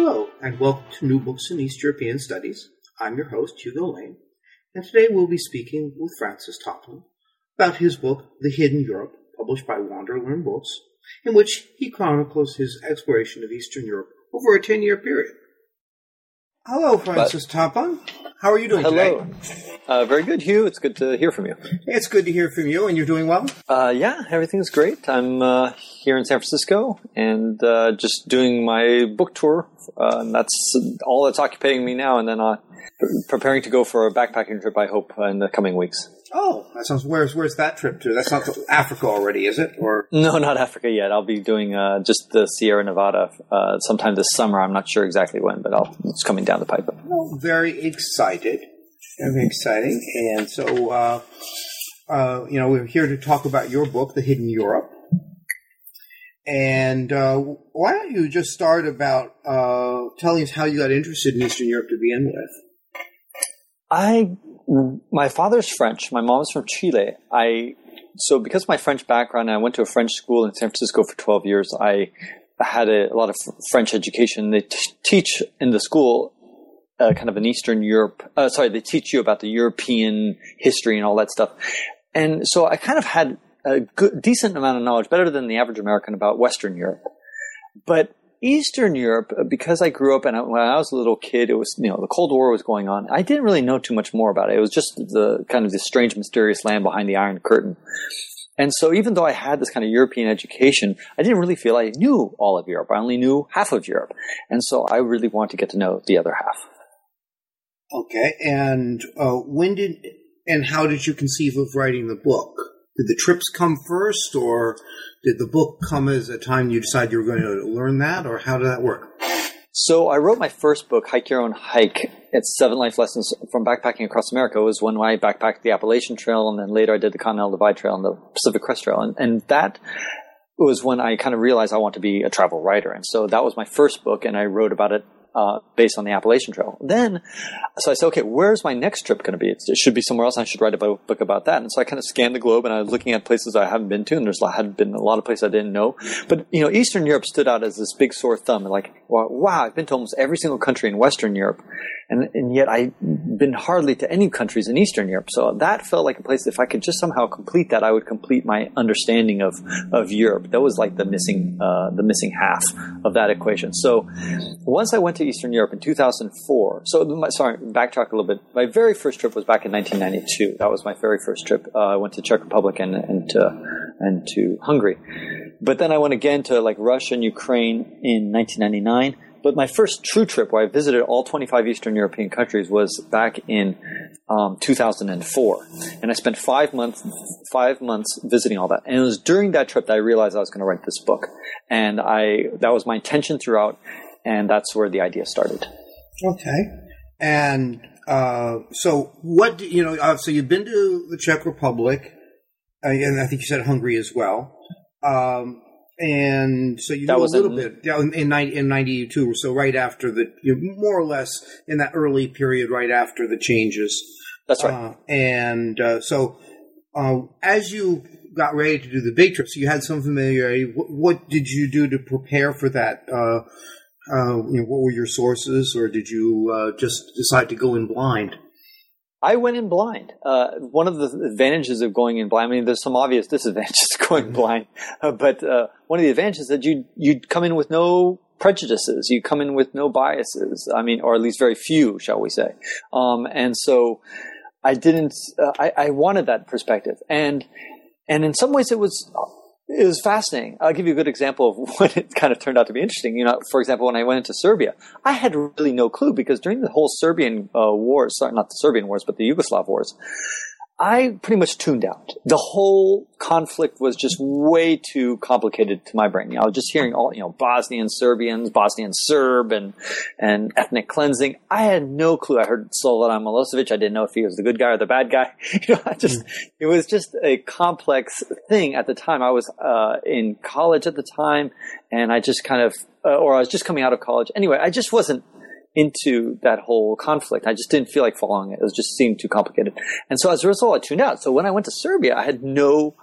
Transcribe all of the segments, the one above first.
Hello, and welcome to New Books in East European Studies. I'm your host, Hugo Lane, and today we'll be speaking with Francis Tapon about his book, The Hidden Europe, published by Wanderlearn Books, in which he chronicles his exploration of Eastern Europe over a 10 year period. Hello, Francis Tapon. How are you doing Hello. today? Uh, very good, Hugh. It's good to hear from you. It's good to hear from you, and you're doing well? Uh, yeah, everything's great. I'm uh, here in San Francisco and uh, just doing my book tour. Uh, and that's all that's occupying me now. And then uh, preparing to go for a backpacking trip, I hope, in the coming weeks. Oh, that sounds. Where's where's that trip to? That's not to Africa already, is it? Or No, not Africa yet. I'll be doing uh, just the Sierra Nevada uh, sometime this summer. I'm not sure exactly when, but I'll, it's coming down the pipe. Oh, very excited. Very exciting. And so, uh, uh, you know, we're here to talk about your book, The Hidden Europe. And uh, why don't you just start about uh, telling us how you got interested in Eastern Europe to begin with? I my father's French. My mom's from Chile. I so because of my French background, I went to a French school in San Francisco for twelve years. I had a, a lot of French education. They t- teach in the school uh, kind of an Eastern Europe. Uh, sorry, they teach you about the European history and all that stuff. And so I kind of had a good, decent amount of knowledge, better than the average American, about Western Europe. But Eastern Europe, uh, because I grew up and I, when I was a little kid, it was you know the Cold War was going on. I didn't really know too much more about it. It was just the kind of this strange, mysterious land behind the Iron Curtain. And so, even though I had this kind of European education, I didn't really feel I knew all of Europe. I only knew half of Europe, and so I really wanted to get to know the other half. Okay. And uh, when did and how did you conceive of writing the book? Did the trips come first, or did the book come as a time you decided you were going to learn that, or how did that work? So I wrote my first book, Hike Your Own Hike. It's Seven Life Lessons from Backpacking Across America. It was when I backpacked the Appalachian Trail, and then later I did the Continental Divide Trail and the Pacific Crest Trail. And, and that was when I kind of realized I want to be a travel writer. And so that was my first book, and I wrote about it uh, based on the Appalachian Trail. Then, so I said, okay, where's my next trip going to be? It should be somewhere else. I should write a book about that. And so I kind of scanned the globe and I was looking at places I haven't been to, and there's had been a lot of places I didn't know. But you know, Eastern Europe stood out as this big sore thumb. Like, wow, I've been to almost every single country in Western Europe, and and yet I've been hardly to any countries in Eastern Europe. So that felt like a place. If I could just somehow complete that, I would complete my understanding of of Europe. That was like the missing uh, the missing half of that equation. So once I went to Eastern Europe in 2004. So my, sorry, backtrack a little bit. My very first trip was back in 1992. That was my very first trip. Uh, I went to Czech Republic and and to, and to Hungary. But then I went again to like Russia and Ukraine in 1999. But my first true trip where I visited all 25 Eastern European countries was back in um, 2004. And I spent five months, five months visiting all that. And it was during that trip that I realized I was going to write this book. And I, that was my intention throughout. And that's where the idea started. Okay. And uh, so, what do, you know? Uh, so you've been to the Czech Republic, uh, and I think you said Hungary as well. Um, and so you That know a little in- bit yeah, in, in, 90, in 92 or so, right after the, you know, more or less in that early period, right after the changes. That's right. Uh, and uh, so, uh, as you got ready to do the big trip, so you had some familiarity. What, what did you do to prepare for that? Uh, you know, what were your sources, or did you uh, just decide to go in blind? I went in blind. Uh, one of the advantages of going in blind, I mean, there's some obvious disadvantages going blind, uh, but uh, one of the advantages is that you you come in with no prejudices. You come in with no biases. I mean, or at least very few, shall we say? Um, and so, I didn't. Uh, I, I wanted that perspective, and and in some ways, it was it was fascinating. I'll give you a good example of when it kind of turned out to be interesting. You know, for example, when I went into Serbia, I had really no clue because during the whole Serbian uh, wars, sorry, not the Serbian wars, but the Yugoslav wars, I pretty much tuned out. The whole conflict was just way too complicated to my brain. I was just hearing all, you know, Bosnian Serbians, Bosnian Serb, and and ethnic cleansing. I had no clue. I heard Slobodan Milosevic. I didn't know if he was the good guy or the bad guy. You know, I just mm. it was just a complex thing at the time. I was uh, in college at the time, and I just kind of, uh, or I was just coming out of college. Anyway, I just wasn't into that whole conflict. I just didn't feel like following it. It just seemed too complicated. And so as a result, I tuned out. So when I went to Serbia, I had no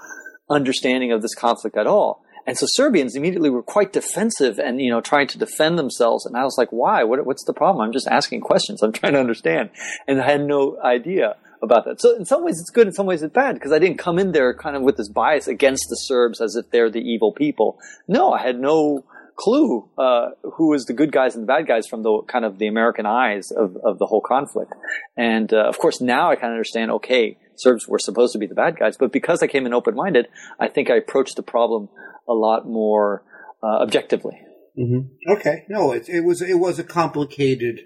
understanding of this conflict at all. And so Serbians immediately were quite defensive and, you know, trying to defend themselves. And I was like, why? What, what's the problem? I'm just asking questions. I'm trying to understand. And I had no idea about that. So in some ways it's good, in some ways it's bad because I didn't come in there kind of with this bias against the Serbs as if they're the evil people. No, I had no clue uh, who is the good guys and the bad guys from the kind of the American eyes of, of the whole conflict. And uh, of course, now I kind of understand. Okay, Serbs were supposed to be the bad guys, but because I came in open minded, I think I approached the problem a lot more uh, objectively. Mm-hmm. Okay, no, it, it, was it was a complicated.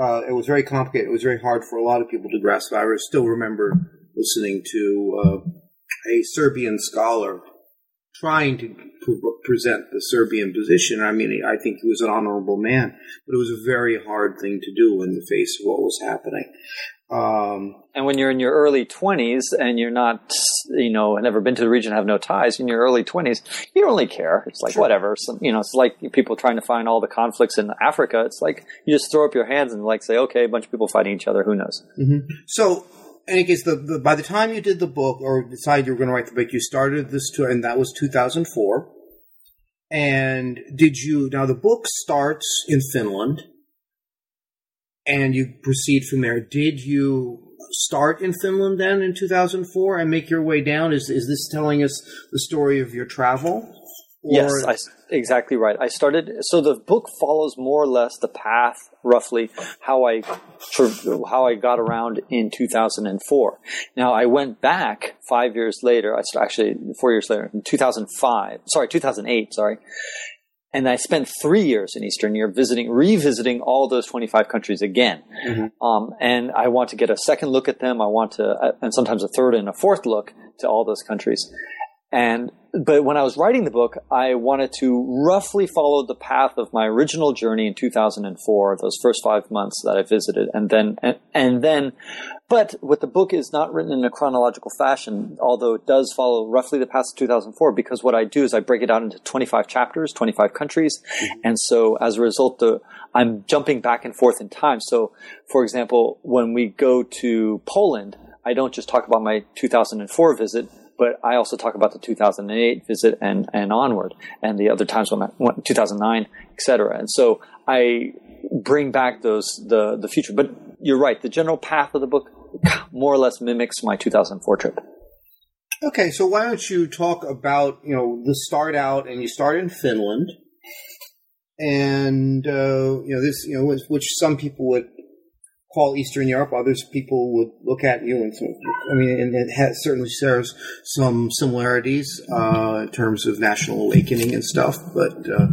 Uh, it was very complicated. It was very hard for a lot of people to grasp. I still remember listening to uh, a Serbian scholar trying to present the Serbian position. I mean, I think he was an honorable man, but it was a very hard thing to do in the face of what was happening. Um, and when you're in your early 20s and you're not, you know, never been to the region, have no ties, in your early 20s, you don't really care. It's like, sure. whatever. Some, you know, it's like people trying to find all the conflicts in Africa. It's like you just throw up your hands and like say, okay, a bunch of people fighting each other. Who knows? Mm-hmm. So, any case, the, the, by the time you did the book or decided you were going to write the book, you started this tour, and that was 2004. And did you now the book starts in Finland, and you proceed from there. Did you start in Finland then in 2004 and make your way down? Is is this telling us the story of your travel? Yes, I, exactly right. I started. So the book follows more or less the path, roughly how I how I got around in 2004. Now I went back five years later. I actually four years later in 2005. Sorry, 2008. Sorry. And I spent three years in Eastern Europe visiting, revisiting all those 25 countries again. Mm-hmm. Um, and I want to get a second look at them. I want to, uh, and sometimes a third and a fourth look to all those countries. And but when I was writing the book, I wanted to roughly follow the path of my original journey in 2004, those first five months that I visited, and then and, and then, but what the book is not written in a chronological fashion, although it does follow roughly the path of 2004. Because what I do is I break it out into 25 chapters, 25 countries, mm-hmm. and so as a result, the I'm jumping back and forth in time. So, for example, when we go to Poland, I don't just talk about my 2004 visit but I also talk about the 2008 visit and, and onward, and the other times when I went 2009, etc. And so I bring back those the the future. But you're right, the general path of the book more or less mimics my 2004 trip. Okay, so why don't you talk about you know the start out, and you start in Finland, and uh, you know this you know which some people would call Eastern Europe. Others people would look at you and I mean, and it has, certainly shares some similarities uh, in terms of national awakening and stuff, but uh,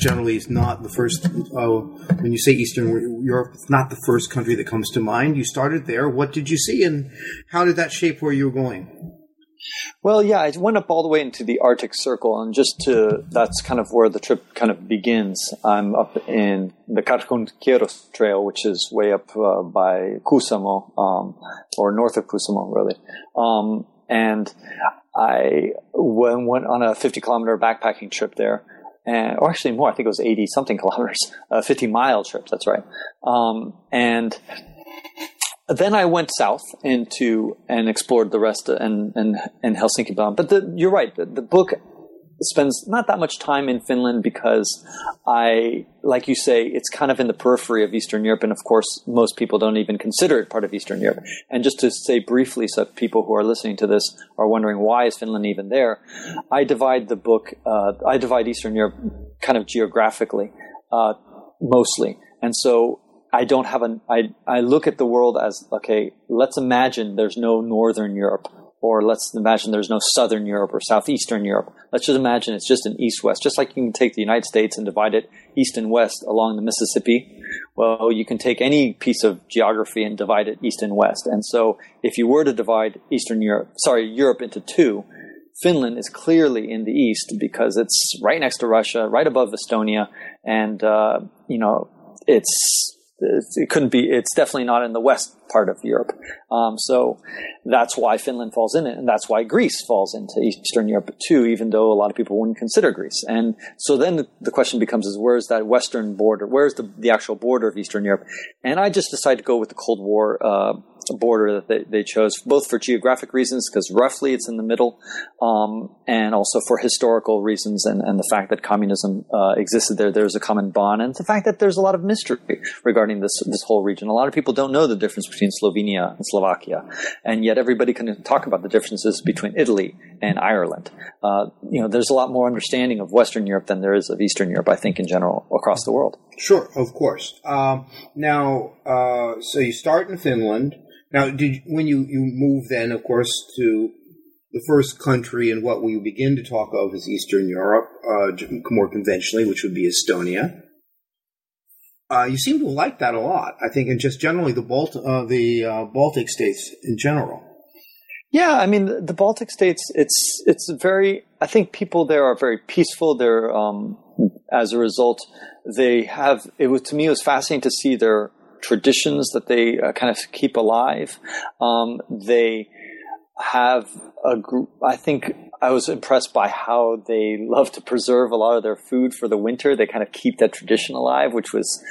generally it's not the first. Uh, when you say Eastern Europe, it's not the first country that comes to mind. You started there. What did you see, and how did that shape where you were going? Well, yeah, I went up all the way into the Arctic Circle, and just to that's kind of where the trip kind of begins. I'm up in the Karhunkierros Trail, which is way up uh, by Kuusamo, um, or north of Kuusamo, really. Um, and I went, went on a 50 kilometer backpacking trip there. And, or actually more, I think it was 80 something kilometers, a 50 mile trip, that's right. Um, and then I went south into and explored the rest and and, and Helsinki bound. But the, you're right. The, the, book spends not that much time in Finland because I, like you say, it's kind of in the periphery of Eastern Europe, and of course, most people don't even consider it part of Eastern Europe. And just to say briefly, so people who are listening to this are wondering why is Finland even there, I divide the book. Uh, I divide Eastern Europe kind of geographically, uh, mostly. And so I don't have an, I, I look at the world as, okay, let's imagine there's no Northern Europe, or let's imagine there's no Southern Europe or Southeastern Europe. Let's just imagine it's just an East West, just like you can take the United States and divide it East and West along the Mississippi. Well, you can take any piece of geography and divide it east and west. And so if you were to divide Eastern Europe, sorry, Europe into two, Finland is clearly in the east because it's right next to Russia, right above Estonia, and uh, you know it's it couldn't be. It's definitely not in the west part of Europe. Um, so that's why Finland falls in it, and that's why Greece falls into Eastern Europe too. Even though a lot of people wouldn't consider Greece, and so then the question becomes: is where's that western border? Where's the the actual border of Eastern Europe? And I just decided to go with the Cold War. Uh, border that they, they chose, both for geographic reasons, because roughly it's in the middle, um, and also for historical reasons and, and the fact that communism uh, existed there. There's a common bond, and the fact that there's a lot of mystery regarding this this whole region. A lot of people don't know the difference between Slovenia and Slovakia, and yet everybody can talk about the differences between Italy and Ireland. Uh, you know, there's a lot more understanding of Western Europe than there is of Eastern Europe, I think, in general, across the world. Sure, of course. Um, now, uh, so you start in Finland. Now, did when you you move then, of course, to the first country and what we begin to talk of as Eastern Europe, uh, more conventionally, which would be Estonia. Uh, you seem to like that a lot, I think, and just generally the Balt- uh, the uh, Baltic states in general. Yeah, I mean the Baltic states. It's it's very. I think people there are very peaceful. They're um, as a result, they have. It was to me it was fascinating to see their traditions that they uh, kind of keep alive. Um, they have a group. I think I was impressed by how they love to preserve a lot of their food for the winter. They kind of keep that tradition alive, which was,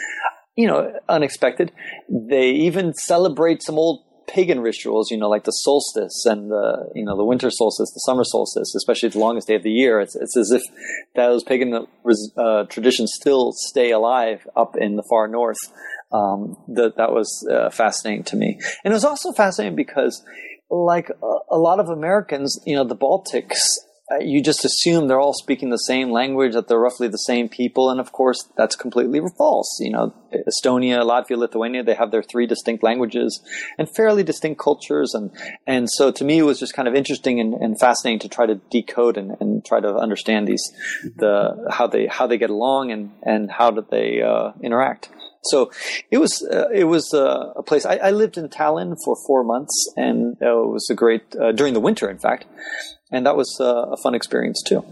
you know, unexpected. They even celebrate some old pagan rituals, you know, like the solstice and the, you know, the winter solstice, the summer solstice, especially the longest day of the year. It's, it's as if those pagan uh, traditions still stay alive up in the far north um, that that was uh, fascinating to me, and it was also fascinating because, like a, a lot of Americans, you know, the Baltics. Uh, you just assume they're all speaking the same language, that they're roughly the same people, and of course that's completely false. You know, Estonia, Latvia, Lithuania, they have their three distinct languages and fairly distinct cultures, and and so to me it was just kind of interesting and, and fascinating to try to decode and, and, try to understand these the how they how they get along and and how do they uh, interact. So it was uh, it was uh, a place. I, I, lived in Tallinn for four months, and uh, it was a great uh, during the winter, in fact, and that was uh, a fun experience too.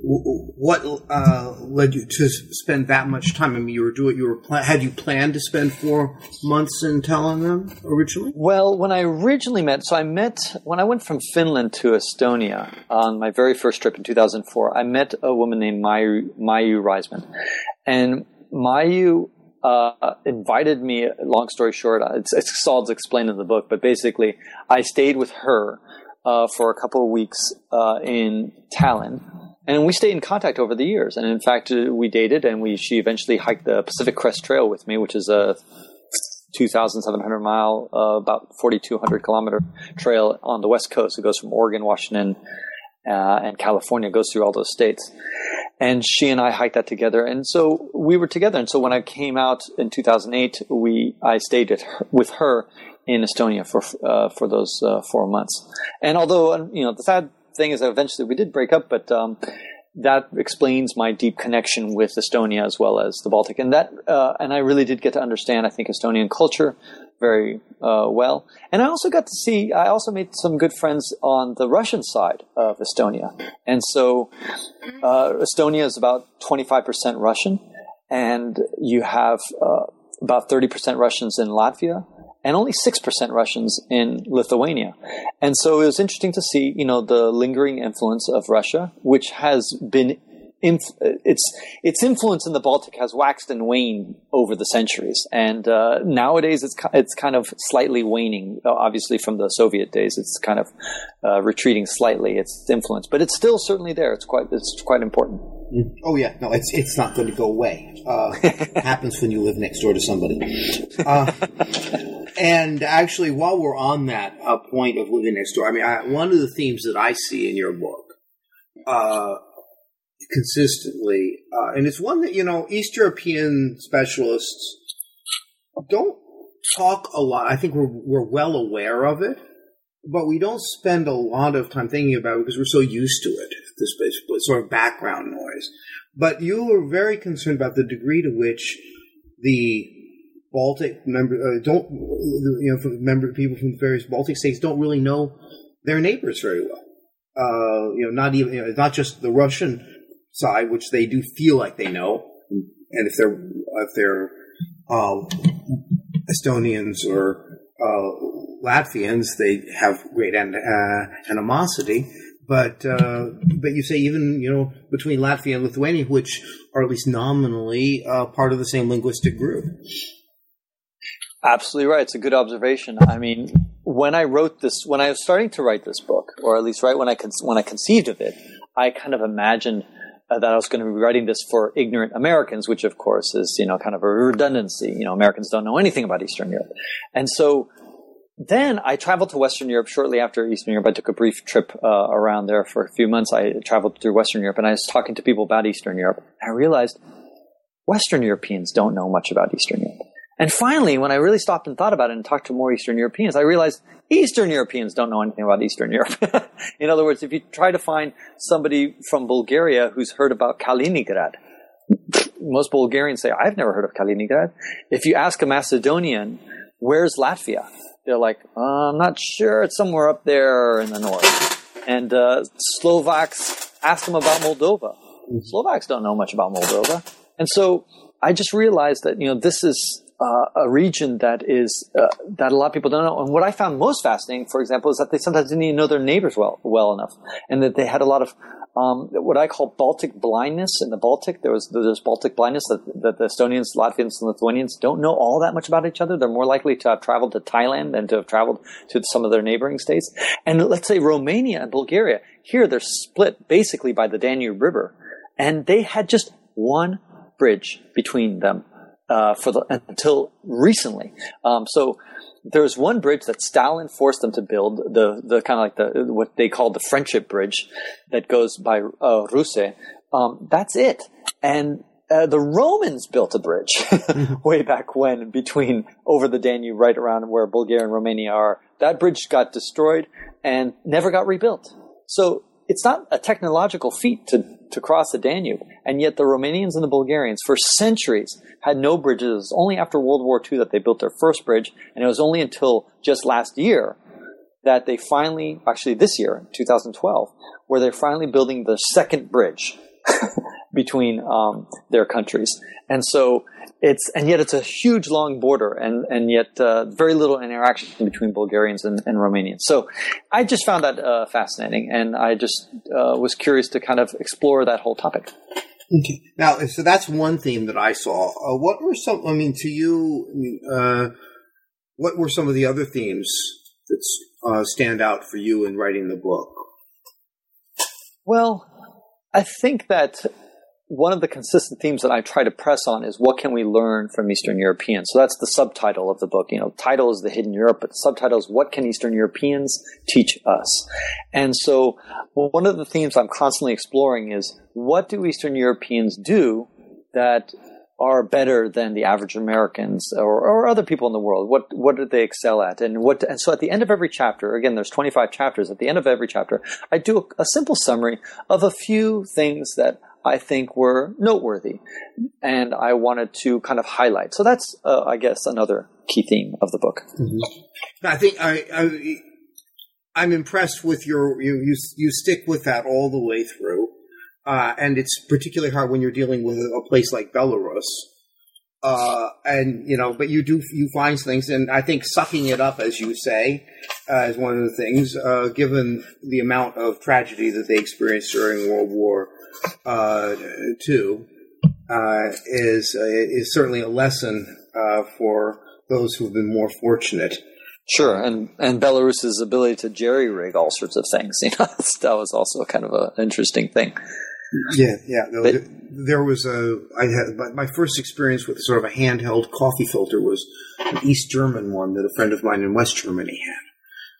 What uh, led you to spend that much time? I mean, you were doing you were had you planned to spend four months in Tallinn then originally? Well, when I originally met, so I met when I went from Finland to Estonia on my very first trip in 2004. I met a woman named Mayu Mayu Reisman, and Mayu uh, invited me. Long story short, uh, it's, it's all explained in the book, but basically, I stayed with her uh, for a couple of weeks uh, in Tallinn, and we stayed in contact over the years. And in fact, we dated, and we she eventually hiked the Pacific Crest Trail with me, which is a 2,700 mile, uh, about 4,200 kilometer trail on the west coast. It goes from Oregon, Washington, and California. Goes through all those states and she and I hiked that together. And so we were together. And so when I came out in 2008, we I stayed her, with her in Estonia for uh, for those uh, four months. And although um, you know the sad thing is that eventually we did break up, but um, that explains my deep connection with Estonia as well as the Baltic. And that uh, and I really did get to understand I think Estonian culture very uh, well. And I also got to see, I also made some good friends on the Russian side of Estonia. And so uh, Estonia is about 25% Russian, and you have uh, about 30% Russians in Latvia. And only 6% Russians in Lithuania. And so it was interesting to see, you know, the lingering influence of Russia, which has been inf- its its influence in the Baltic has waxed and waned over the centuries, and uh, nowadays it's it's kind of slightly waning. Uh, obviously, from the Soviet days, it's kind of uh, retreating slightly its influence, but it's still certainly there. It's quite it's quite important. Mm. Oh yeah, no, it's it's not going to go away. Uh, happens when you live next door to somebody. And actually, while we're on that uh, point of living next door, I mean, I, one of the themes that I see in your book uh, consistently, uh, and it's one that you know East European specialists don't talk a lot. I think we're we're well aware of it, but we don't spend a lot of time thinking about it because we're so used to it. This sort of background noise. But you were very concerned about the degree to which the Baltic member uh, don't you know member people from the various Baltic states don't really know their neighbors very well. Uh, you know, not even you know, not just the Russian side, which they do feel like they know, and if they're if they're uh, Estonians or uh, Latvians, they have great uh, animosity. But but you say even you know between Latvia and Lithuania, which are at least nominally part of the same linguistic group. Absolutely right. It's a good observation. I mean, when I wrote this, when I was starting to write this book, or at least right when I con- when I conceived of it, I kind of imagined uh, that I was going to be writing this for ignorant Americans, which of course is you know kind of a redundancy. You know, Americans don't know anything about Eastern Europe, and so then I traveled to Western Europe shortly after Eastern Europe. I took a brief trip uh, around there for a few months. I traveled through Western Europe and I was talking to people about Eastern Europe. I realized Western Europeans don't know much about Eastern Europe. And finally, when I really stopped and thought about it and talked to more Eastern Europeans, I realized Eastern Europeans don't know anything about Eastern Europe. In other words, if you try to find somebody from Bulgaria who's heard about Kaliningrad, most Bulgarians say, I've never heard of Kaliningrad. If you ask a Macedonian, where's Latvia? they're like, uh, I'm not sure. It's somewhere up there in the north. And uh, Slovaks ask them about Moldova. Mm-hmm. Slovaks don't know much about Moldova. And so I just realized that, you know, this is uh, a region that is uh, that a lot of people don't know. And what I found most fascinating, for example, is that they sometimes didn't even know their neighbors well well enough, and that they had a lot of um, what I call Baltic blindness in the Baltic. There was there's Baltic blindness that, that the Estonians, Latvians, and Lithuanians don't know all that much about each other. They're more likely to have traveled to Thailand than to have traveled to some of their neighboring states. And let's say Romania and Bulgaria, here they're split basically by the Danube River, and they had just one bridge between them uh, for the until recently. Um, so there's one bridge that Stalin forced them to build, the the kind of like the what they called the Friendship Bridge, that goes by uh, Ruse. Um, that's it, and. Uh, the Romans built a bridge way back when between over the Danube, right around where Bulgaria and Romania are. That bridge got destroyed and never got rebuilt. So it's not a technological feat to, to cross the Danube. And yet the Romanians and the Bulgarians for centuries had no bridges. Only after World War II that they built their first bridge. And it was only until just last year that they finally, actually this year, 2012, where they're finally building the second bridge between um, their countries. And so it's and yet it's a huge long border and and yet uh, very little interaction between Bulgarians and, and Romanians. So I just found that uh, fascinating, and I just uh, was curious to kind of explore that whole topic. Okay. Now, so that's one theme that I saw. Uh, what were some? I mean, to you, uh, what were some of the other themes that uh, stand out for you in writing the book? Well, I think that one of the consistent themes that I try to press on is what can we learn from Eastern Europeans? So that's the subtitle of the book. You know, title is the hidden Europe, but the subtitle is what can Eastern Europeans teach us? And so one of the themes I'm constantly exploring is what do Eastern Europeans do that are better than the average Americans or, or, other people in the world? What what do they excel at? And what and so at the end of every chapter, again, there's 25 chapters. At the end of every chapter, I do a, a simple summary of a few things that I think were noteworthy and I wanted to kind of highlight. So that's, uh, I guess, another key theme of the book. Mm-hmm. I think I, I, I'm impressed with your, you, you, you stick with that all the way through. Uh, and it's particularly hard when you're dealing with a place like Belarus. Uh, and you know, but you do you find things, and I think sucking it up, as you say, uh, is one of the things. Uh, given the amount of tragedy that they experienced during World War uh, too, uh, is uh, is certainly a lesson uh, for those who've been more fortunate. Sure, and and Belarus's ability to jerry rig all sorts of things, you know, that was also kind of an interesting thing. Yeah, yeah. No, but, there was a. I had my first experience with sort of a handheld coffee filter was an East German one that a friend of mine in West Germany had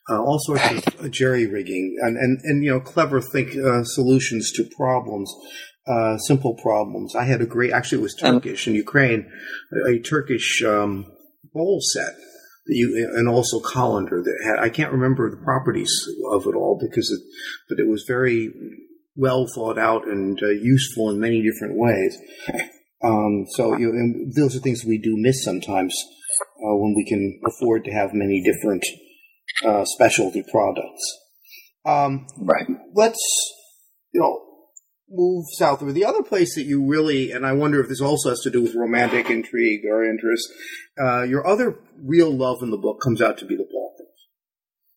uh, all sorts of jerry rigging and, and, and you know clever think uh, solutions to problems, uh, simple problems. I had a great actually it was Turkish in Ukraine, a, a Turkish um, bowl set. You, and also colander that had I can't remember the properties of it all because it, but it was very well thought out and uh, useful in many different ways. Um, so you know, those are things we do miss sometimes uh, when we can afford to have many different uh, specialty products. Um, right. Let's you know move southward. The other place that you really, and I wonder if this also has to do with romantic intrigue or interest, uh, your other real love in the book comes out to be the Balkans.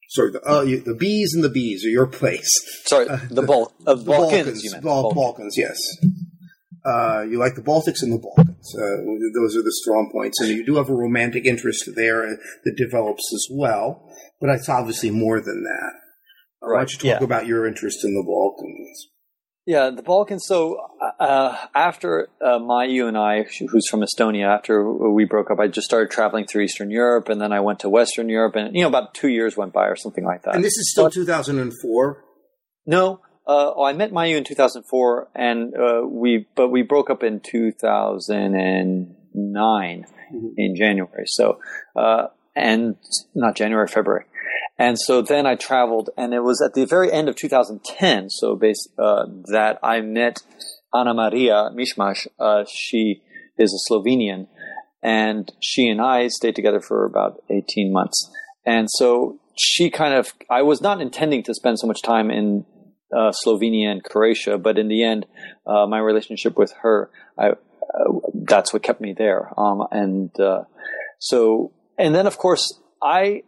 Sorry, the, uh, the bees and the bees are your place. Sorry, the, uh, the, Bal- uh, the Balkans. Balkans, Bal- Balkans, yes. Uh, you like the Baltics and the Balkans. Uh, those are the strong points. And you do have a romantic interest there that develops as well, but it's obviously more than that. Right. Why don't you talk yeah. about your interest in the Balkans? Yeah, the Balkans. So uh, after uh, Mayu and I, who's from Estonia, after we broke up, I just started traveling through Eastern Europe, and then I went to Western Europe, and you know, about two years went by or something like that. And this is still but, 2004. No, uh, oh, I met Mayu in 2004, and uh, we but we broke up in 2009 mm-hmm. in January. So, uh, and not January, February. And so then I traveled, and it was at the very end of 2010. So uh, that I met Ana Maria Mishmash. Uh, she is a Slovenian, and she and I stayed together for about 18 months. And so she kind of, I was not intending to spend so much time in uh, Slovenia and Croatia, but in the end, uh, my relationship with her, I, uh, that's what kept me there. Um, and uh, so, and then of course, I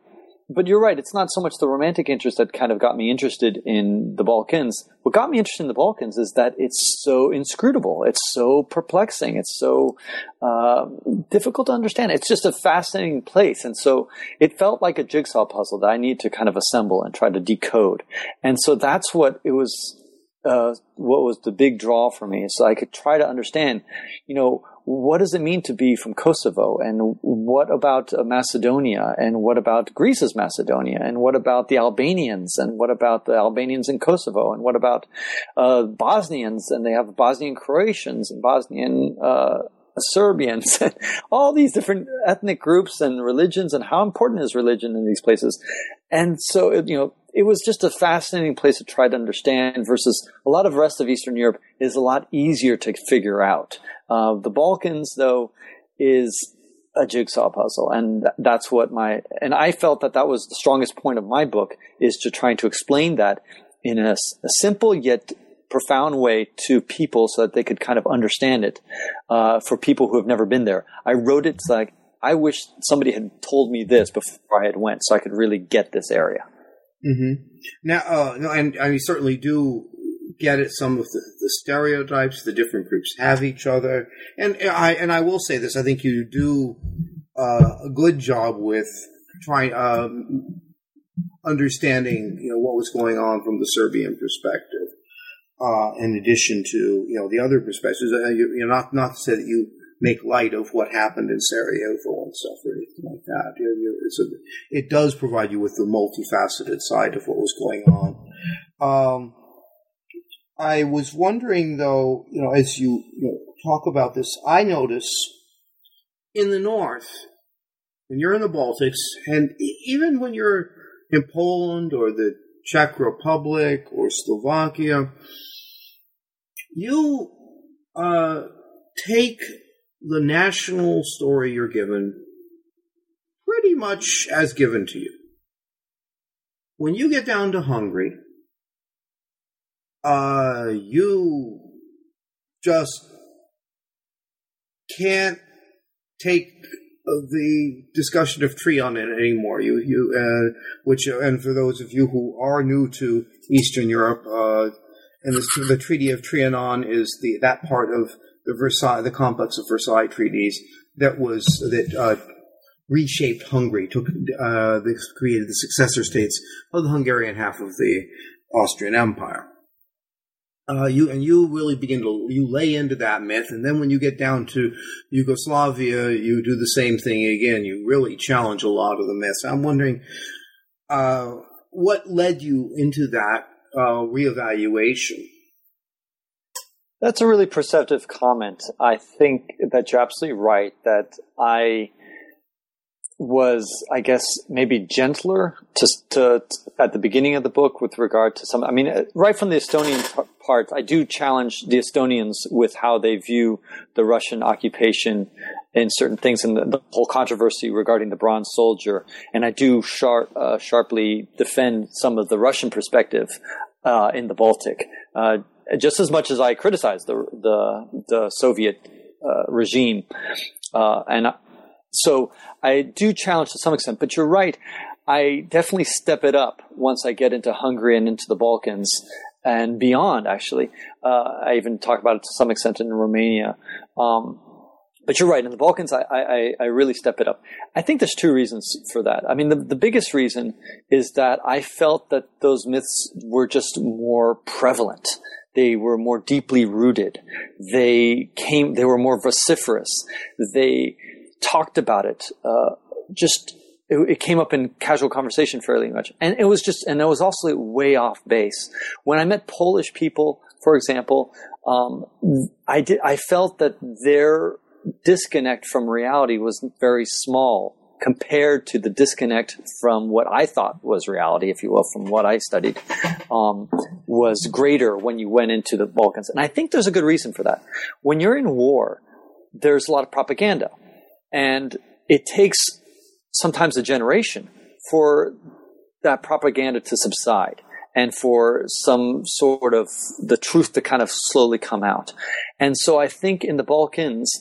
but you're right. It's not so much the romantic interest that kind of got me interested in the Balkans. What got me interested in the Balkans is that it's so inscrutable. It's so perplexing. It's so uh, difficult to understand. It's just a fascinating place. And so it felt like a jigsaw puzzle that I need to kind of assemble and try to decode. And so that's what it was uh, what was the big draw for me. So I could try to understand, you know, what does it mean to be from Kosovo? And what about Macedonia? And what about Greece's Macedonia? And what about the Albanians? And what about the Albanians in Kosovo? And what about uh, Bosnians? And they have Bosnian Croatians and Bosnian uh, Serbians, all these different ethnic groups and religions, and how important is religion in these places? And so, it, you know, it was just a fascinating place to try to understand versus a lot of rest of Eastern Europe is a lot easier to figure out. Uh, the Balkans, though, is a jigsaw puzzle, and that's what my and I felt that that was the strongest point of my book is to trying to explain that in a, a simple yet profound way to people so that they could kind of understand it uh, for people who have never been there. I wrote it like I wish somebody had told me this before I had went, so I could really get this area. Mm-hmm. Now, uh, no, and I certainly do get at some of the, the, stereotypes the different groups have each other, and I and I will say this: I think you do uh, a good job with trying um, understanding, you know, what was going on from the Serbian perspective. Uh, in addition to you know the other perspectives, uh, you, you know, not not to say that you make light of what happened in Sarajevo and stuff or anything like that. A, it does provide you with the multifaceted side of what was going on. Um, I was wondering, though, you know, as you, you know, talk about this, I notice in the north, when you're in the Baltics, and even when you're in Poland or the Czech Republic or Slovakia, you uh, take the national story you're given pretty much as given to you. When you get down to Hungary, uh, you just can't take the discussion of Trianon anymore. You, you, uh, which, and for those of you who are new to Eastern Europe, uh, and the, the Treaty of Trianon is the that part of the Versailles, the complex of Versailles treaties that was that uh, reshaped Hungary, took uh, this created the successor states of the Hungarian half of the Austrian Empire. Uh, you and you really begin to you lay into that myth, and then when you get down to Yugoslavia, you do the same thing again. You really challenge a lot of the myths. I'm wondering uh, what led you into that uh, reevaluation. That's a really perceptive comment. I think that you're absolutely right that I was, I guess, maybe gentler to, to, at the beginning of the book with regard to some. I mean, uh, right from the Estonian part, I do challenge the Estonians with how they view the Russian occupation and certain things and the, the whole controversy regarding the bronze soldier. And I do sharp, uh, sharply defend some of the Russian perspective uh, in the Baltic, uh, just as much as I criticize the the, the Soviet uh, regime. Uh, and so I do challenge to some extent, but you're right. I definitely step it up once I get into Hungary and into the Balkans and beyond, actually. Uh, I even talk about it to some extent in Romania. Um, but you're right. In the Balkans, I, I, I, really step it up. I think there's two reasons for that. I mean, the, the biggest reason is that I felt that those myths were just more prevalent. They were more deeply rooted. They came, they were more vociferous. They, talked about it. Uh, just it, it, came up in casual conversation fairly much, and it was just and it was also way off base. When I met Polish people, for example, um, I did I felt that their disconnect from reality was very small compared to the disconnect from what I thought was reality, if you will, from what I studied, um, was greater when you went into the Balkans. And I think there's a good reason for that. When you're in war, there's a lot of propaganda. And it takes sometimes a generation for that propaganda to subside and for some sort of the truth to kind of slowly come out. And so I think in the Balkans,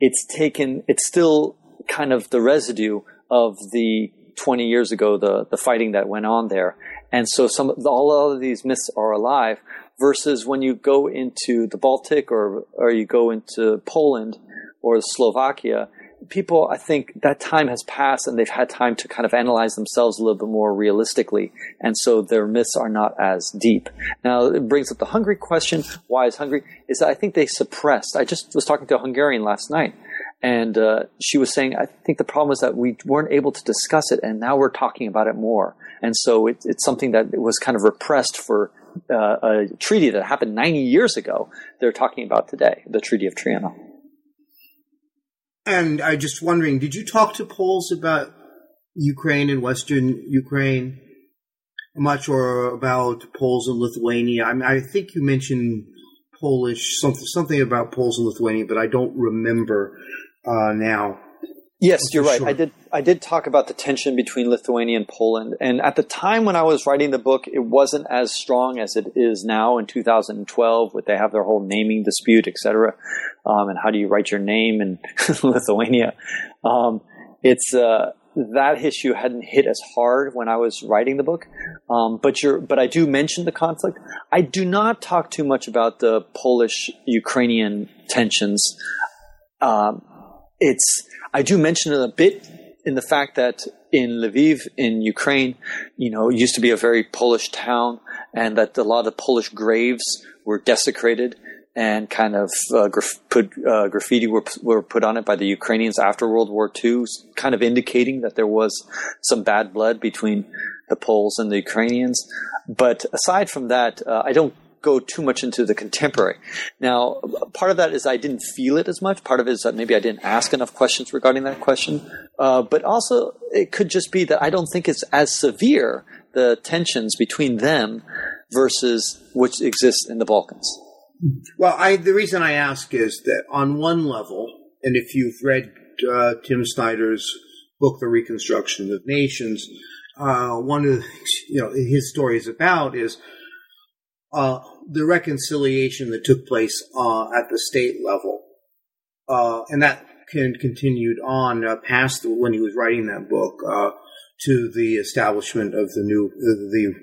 it's taken, it's still kind of the residue of the 20 years ago, the, the fighting that went on there. And so some, all of these myths are alive versus when you go into the Baltic or, or you go into Poland or Slovakia, people, I think that time has passed and they've had time to kind of analyze themselves a little bit more realistically. And so their myths are not as deep. Now, it brings up the Hungary question. Why is Hungary? Is that I think they suppressed. I just was talking to a Hungarian last night and uh, she was saying, I think the problem is that we weren't able to discuss it and now we're talking about it more. And so it, it's something that was kind of repressed for uh, a treaty that happened 90 years ago. They're talking about today, the Treaty of Trianon. And I just wondering, did you talk to Poles about Ukraine and Western Ukraine? Much or about Poles in Lithuania? I, mean, I think you mentioned Polish something something about Poles in Lithuania, but I don't remember uh, now. Yes, you're right. Sure. I did. I did talk about the tension between Lithuania and Poland, and at the time when I was writing the book, it wasn't as strong as it is now in 2012. With they have their whole naming dispute, etc um, and how do you write your name in Lithuania. Um, it's uh, that issue hadn't hit as hard when I was writing the book, um, but you but I do mention the conflict. I do not talk too much about the Polish-Ukrainian tensions. Um, it's I do mention it a bit in the fact that in Lviv in Ukraine, you know, it used to be a very Polish town, and that a lot of Polish graves were desecrated and kind of uh, graf- put uh, graffiti were, were put on it by the Ukrainians after World War II, kind of indicating that there was some bad blood between the Poles and the Ukrainians. But aside from that, uh, I don't go too much into the contemporary. Now, part of that is I didn't feel it as much. Part of it is that maybe I didn't ask enough questions regarding that question. Uh, but also, it could just be that I don't think it's as severe the tensions between them versus which exists in the Balkans. Well, I, the reason I ask is that on one level, and if you've read uh, Tim Snyder's book, The Reconstruction of Nations, uh, one of the you know his story is about is uh, the reconciliation that took place uh, at the state level, uh, and that can continued on uh, past the, when he was writing that book to the establishment of the new the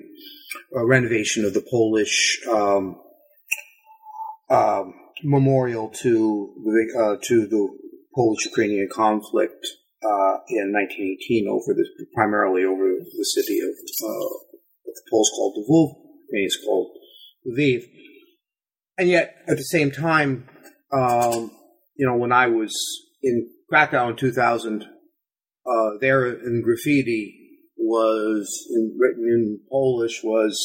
renovation of the Polish. Um, um, memorial to the uh, to the Polish-Ukrainian conflict uh, in 1918 over the primarily over the city of, uh, the Poles called Lvov, Ukrainians called Lviv, and yet at the same time, um, you know, when I was in Krakow in 2000, uh, there in graffiti was in, written in Polish was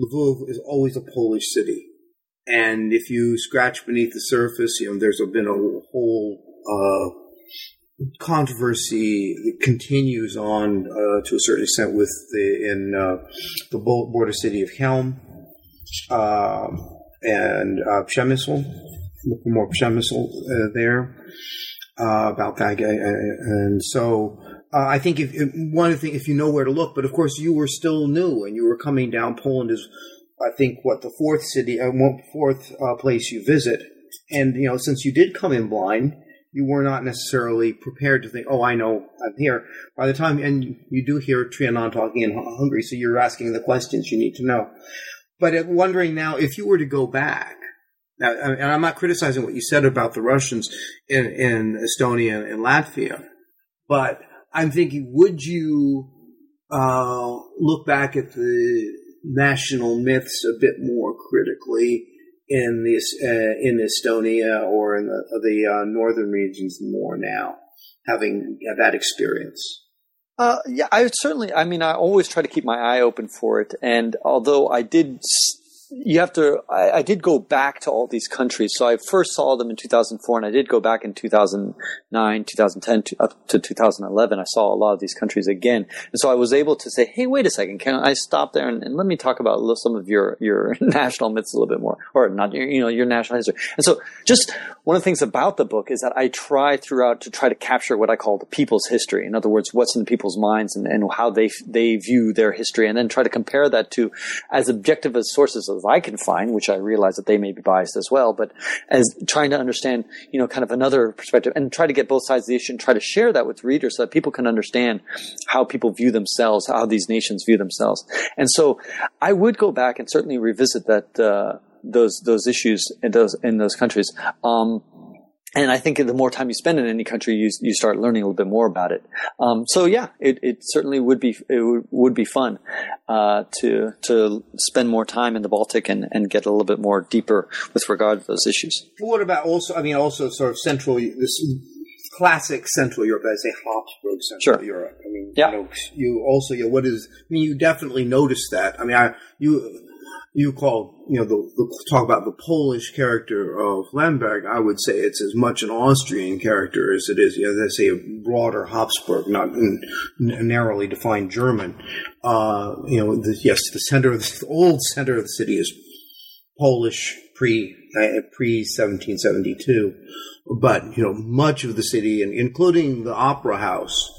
Lvov is always a Polish city. And if you scratch beneath the surface, you know, there's been a whole uh, controversy that continues on uh, to a certain extent with the in uh, the border city of Chełm um, and uh, more Przemysl uh, there uh, about that and so. Uh, I think if, if one the if you know where to look, but of course you were still new and you were coming down. Poland is, I think, what the fourth city, uh, fourth uh, place you visit, and you know since you did come in blind, you were not necessarily prepared to think, oh, I know I'm here. By the time, and you do hear Trianon talking in Hungary, so you're asking the questions you need to know. But I'm wondering now, if you were to go back, now, and I'm not criticizing what you said about the Russians in, in Estonia and Latvia, but I'm thinking, would you uh, look back at the national myths a bit more critically in this uh, in Estonia or in the, the uh, northern regions more now, having that experience? Uh, yeah, I certainly. I mean, I always try to keep my eye open for it, and although I did you have to. I, I, did go back to all these countries. So I first saw them in 2004, and I did go back in 2009, 2010, to, up to 2011. I saw a lot of these countries again, and so I was able to say, "Hey, wait a second, can I stop there and, and let me talk about some of your your national myths a little bit more, or not your you know your national history." And so, just one of the things about the book is that I try throughout to try to capture what I call the people's history. In other words, what's in the people's minds and, and how they they view their history, and then try to compare that to as objective as sources as I can find, which I realize that they may be biased as well, but as trying to understand, you know, kind of another perspective and try to get both sides of the issue and try to share that with readers so that people can understand how people view themselves, how these nations view themselves. And so I would go back and certainly revisit that, uh, those, those issues in those, in those countries. Um, and I think the more time you spend in any country, you you start learning a little bit more about it. Um, so yeah, it, it certainly would be it would, would be fun uh, to to spend more time in the Baltic and, and get a little bit more deeper with regard to those issues. What about also? I mean, also sort of central this classic Central Europe. I say Habsburg Central sure. Europe. I mean, yeah. you, know, you also you know, what is? I mean, you definitely notice that. I mean, I you you call, you know, the, the, talk about the Polish character of Lemberg, I would say it's as much an Austrian character as it is, you know, they say a broader Habsburg, not n- narrowly defined German. Uh, you know, the, yes, the center of the, the, old center of the city is Polish pre uh, pre 1772, but you know, much of the city, and including the opera house,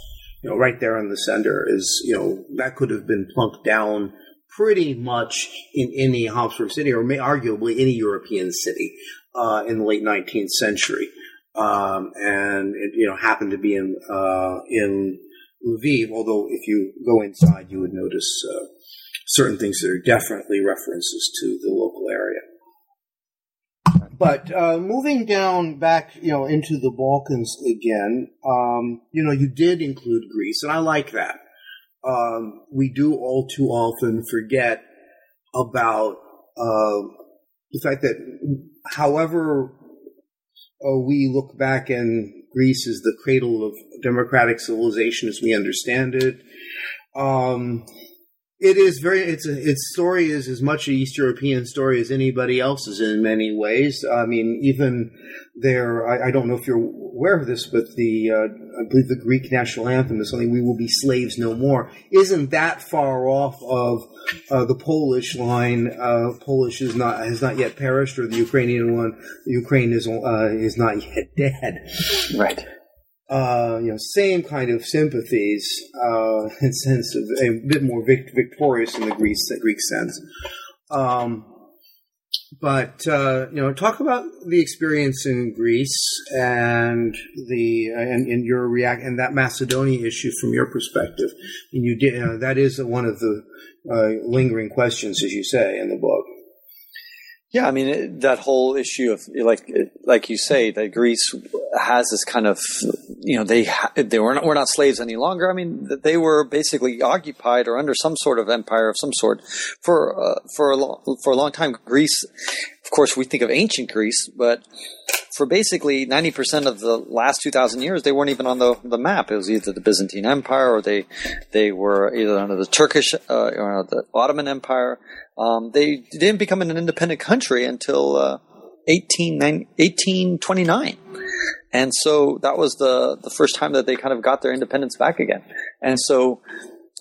you know, right there in the center is, you know, that could have been plunked down pretty much in any Habsburg city, or may arguably any European city uh, in the late 19th century, um, and it you know happened to be in uh, in Lviv. Although if you go inside, you would notice uh, certain things that are definitely references to the local area. But uh, moving down back, you know, into the Balkans again, um, you know, you did include Greece, and I like that um, we do all too often forget about uh, the fact that, however, uh, we look back and Greece is the cradle of democratic civilization as we understand it. Um, it is very. It's a, its story is as much an East European story as anybody else's in many ways. I mean, even there. I, I don't know if you're aware of this, but the uh, I believe the Greek national anthem is something "We will be slaves no more." Isn't that far off of uh, the Polish line? Uh, Polish is not has not yet perished, or the Ukrainian one. Ukraine is uh, is not yet dead. Right uh, you know, same kind of sympathies, uh, in sense of a bit more vic- victorious in the Greek Greek sense. Um, but uh, you know, talk about the experience in Greece and the and, and your react and that Macedonia issue from your perspective. And you did uh, that is one of the uh, lingering questions, as you say in the book. Yeah, I mean it, that whole issue of like like you say that Greece has this kind of you know they they were not, were not slaves any longer. I mean they were basically occupied or under some sort of empire of some sort for uh, for a long, for a long time. Greece, of course, we think of ancient Greece, but for basically 90% of the last 2,000 years, they weren't even on the, the map. It was either the Byzantine Empire or they, they were either under the Turkish uh, or the Ottoman Empire. Um, they didn't become an independent country until uh, 18, 1829. And so that was the the first time that they kind of got their independence back again. And so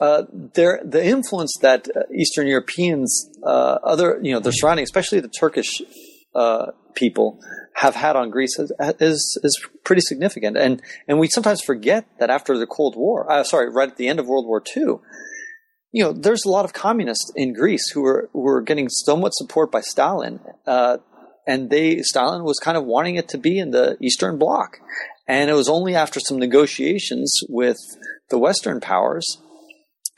uh, their the influence that uh, Eastern Europeans, uh, other you know, the surrounding, especially the Turkish uh, people, have had on Greece is, is, is pretty significant. And and we sometimes forget that after the Cold War, uh, sorry, right at the end of World War II, you know, there's a lot of communists in Greece who were who were getting somewhat support by Stalin, uh, and they Stalin was kind of wanting it to be in the Eastern Bloc, and it was only after some negotiations with the Western powers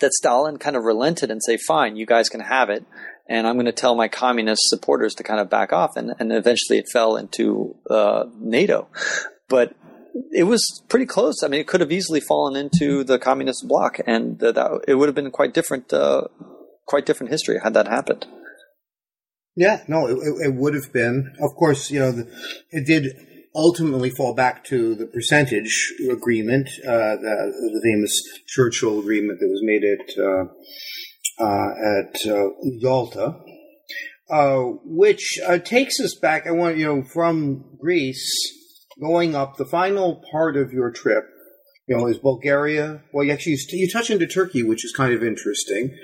that Stalin kind of relented and say, "Fine, you guys can have it." And I'm going to tell my communist supporters to kind of back off, and, and eventually it fell into uh, NATO. But it was pretty close. I mean, it could have easily fallen into the communist bloc, and uh, that it would have been quite different, uh, quite different history had that happened. Yeah, no, it, it would have been. Of course, you know, the, it did ultimately fall back to the percentage agreement, uh, the, the, famous Churchill agreement that was made at uh, uh, at uh, Yalta, which takes us back. I want you know from Greece going up, the final part of your trip, you know, is Bulgaria. Well, you actually you touch into Turkey, which is kind of interesting.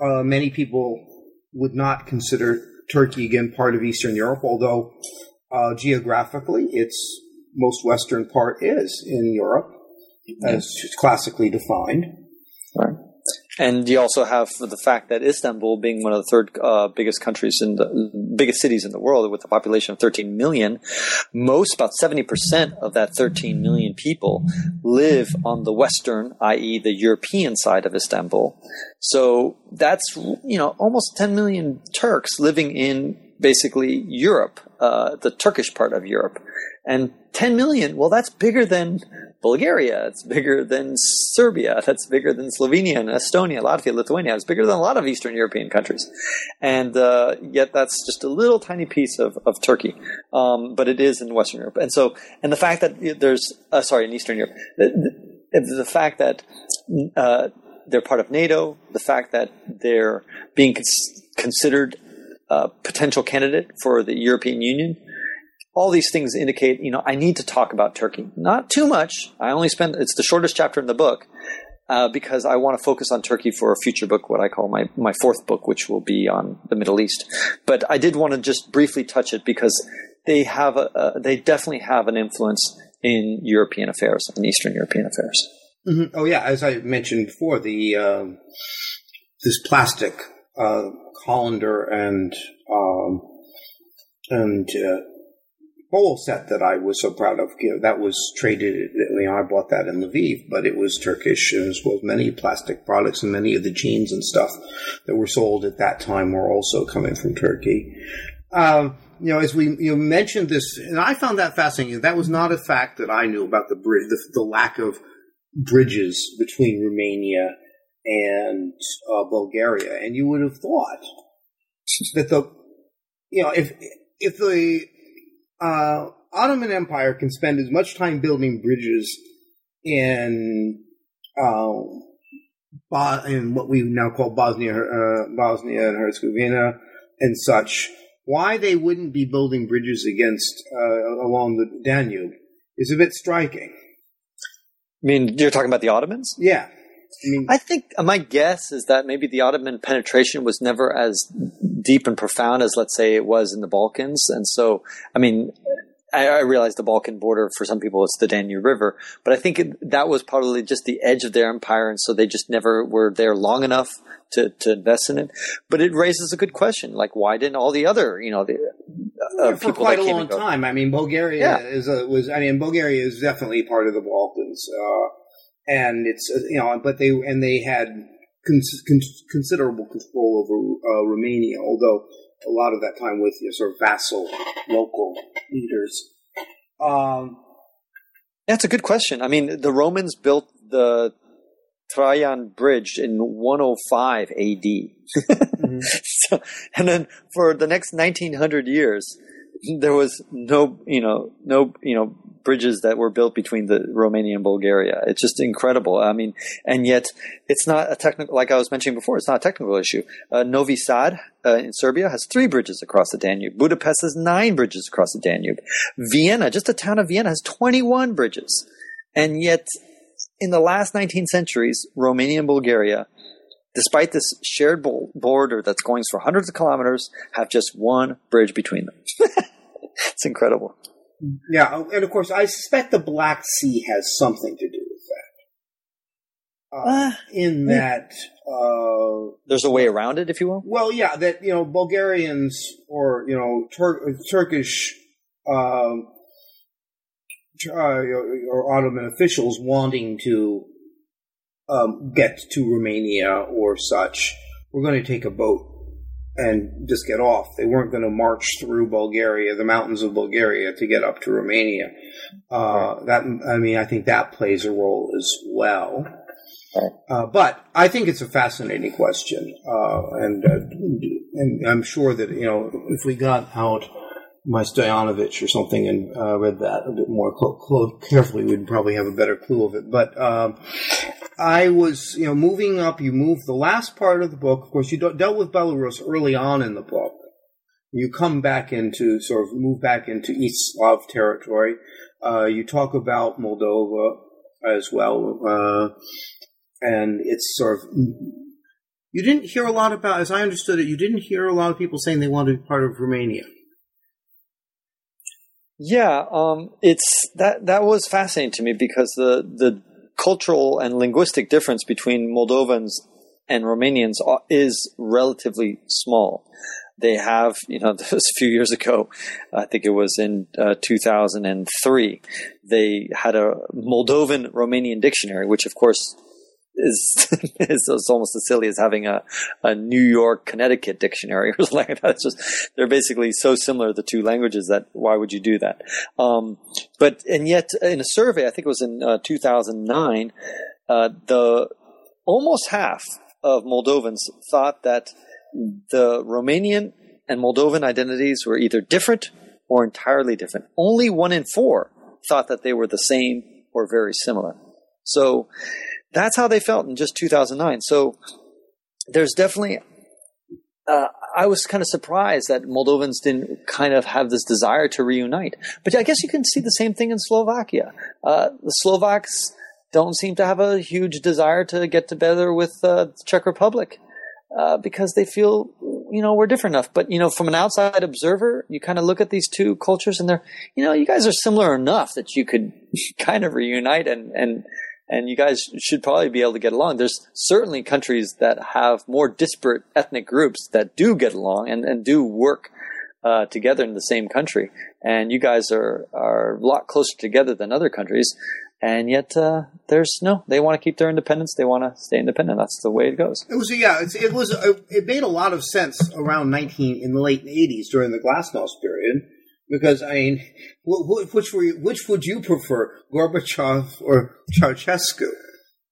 Uh, many people would not consider Turkey again part of Eastern Europe, although uh, geographically its most western part is in Europe, as classically defined. Right. And you also have the fact that Istanbul, being one of the third uh, biggest countries in the biggest cities in the world, with a population of 13 million, most about 70 percent of that 13 million people live on the western, i.e., the European side of Istanbul. So that's you know almost 10 million Turks living in basically Europe, uh, the Turkish part of Europe. And 10 million, well, that's bigger than Bulgaria. It's bigger than Serbia. That's bigger than Slovenia and Estonia, Latvia, Lithuania. It's bigger than a lot of Eastern European countries. And uh, yet that's just a little tiny piece of, of Turkey. Um, but it is in Western Europe. And so, and the fact that there's, uh, sorry, in Eastern Europe, the, the, fact that uh, they're part of NATO, the fact that they're being cons- considered a potential candidate for the European Union, all these things indicate, you know, I need to talk about Turkey. Not too much. I only spend, it's the shortest chapter in the book uh, because I want to focus on Turkey for a future book, what I call my, my fourth book, which will be on the Middle East. But I did want to just briefly touch it because they have a, they definitely have an influence in European affairs and Eastern European affairs. Mm-hmm. Oh yeah, as I mentioned before, the um, this plastic uh, colander and um, and uh, bowl set that I was so proud of. You know, that was traded. You know, I bought that in Lviv, but it was Turkish, as well as many plastic products and many of the jeans and stuff that were sold at that time were also coming from Turkey. Um, you know, as we you know, mentioned this, and I found that fascinating. That was not a fact that I knew about the bridge, the, the lack of bridges between Romania and uh, Bulgaria, and you would have thought that the you know if if the uh, Ottoman Empire can spend as much time building bridges in uh, in what we now call Bosnia, uh, Bosnia and Herzegovina and such, why they wouldn't be building bridges against uh, along the Danube is a bit striking. I mean, you're talking about the Ottomans? Yeah. I, mean, I think my guess is that maybe the Ottoman penetration was never as deep and profound as, let's say, it was in the Balkans. And so, I mean, I, I realize the Balkan border for some people it's the Danube River, but I think it, that was probably just the edge of their empire, and so they just never were there long enough to, to invest in it. But it raises a good question, like why didn't all the other, you know, the uh, for quite a long time? I mean, Bulgaria yeah. is a, was. I mean, Bulgaria is definitely part of the Balkans. Uh, and it's uh, you know, but they and they had cons- cons- considerable control over uh, Romania, although a lot of that time with you know, sort of vassal local leaders. Um, That's a good question. I mean, the Romans built the Trajan Bridge in 105 AD. mm-hmm. so, and then for the next 1900 years, there was no, you know, no, you know, bridges that were built between the Romania and Bulgaria. It's just incredible. I mean, and yet it's not a technical, like I was mentioning before, it's not a technical issue. Uh, Novi Sad uh, in Serbia has three bridges across the Danube. Budapest has nine bridges across the Danube. Vienna, just the town of Vienna, has 21 bridges. And yet, in the last 19 centuries, Romania and Bulgaria, despite this shared border that's going for hundreds of kilometers, have just one bridge between them. it's incredible. Yeah, and of course, I suspect the Black Sea has something to do with that. Uh, uh, in that, uh, there's a way around it, if you will. Well, yeah, that you know, Bulgarians or you know, Tur- Turkish um, uh, or Ottoman officials wanting to um, get to Romania or such, we're going to take a boat and just get off. They weren't going to march through Bulgaria, the mountains of Bulgaria, to get up to Romania. Uh, that I mean, I think that plays a role as well. Uh, but I think it's a fascinating question, uh, and uh, and I'm sure that you know if we got out my Stoianovich or something and uh, read that a bit more cl- cl- carefully, we'd probably have a better clue of it. But um, I was, you know, moving up. You move the last part of the book. Of course, you dealt with Belarus early on in the book. You come back into sort of move back into East Slav territory. Uh, you talk about Moldova as well, uh, and it's sort of. You didn't hear a lot about, as I understood it, you didn't hear a lot of people saying they wanted to be part of Romania. Yeah, um, it's that that was fascinating to me because the the cultural and linguistic difference between Moldovans and Romanians is relatively small. They have, you know, this a few years ago, I think it was in uh, 2003, they had a Moldovan Romanian dictionary, which of course is, is, almost as silly as having a, a New York Connecticut dictionary or something like that. It's just they're basically so similar the two languages that why would you do that? Um, but and yet in a survey, I think it was in uh, 2009, uh, the almost half of Moldovans thought that the Romanian and Moldovan identities were either different or entirely different. Only one in four thought that they were the same or very similar. So that's how they felt in just 2009. So there's definitely, uh, I was kind of surprised that Moldovans didn't kind of have this desire to reunite. But I guess you can see the same thing in Slovakia. Uh, the Slovaks don't seem to have a huge desire to get together with uh, the Czech Republic uh, because they feel, you know, we're different enough. But, you know, from an outside observer, you kind of look at these two cultures and they're, you know, you guys are similar enough that you could kind of reunite and, and, and you guys should probably be able to get along. There's certainly countries that have more disparate ethnic groups that do get along and, and do work uh, together in the same country. And you guys are, are a lot closer together than other countries. And yet, uh, there's no, they want to keep their independence. They want to stay independent. That's the way it goes. It was, yeah, it was, it made a lot of sense around 19, in the late 80s during the Glasnost period because I mean, which were you, which would you prefer, Gorbachev or Ceausescu?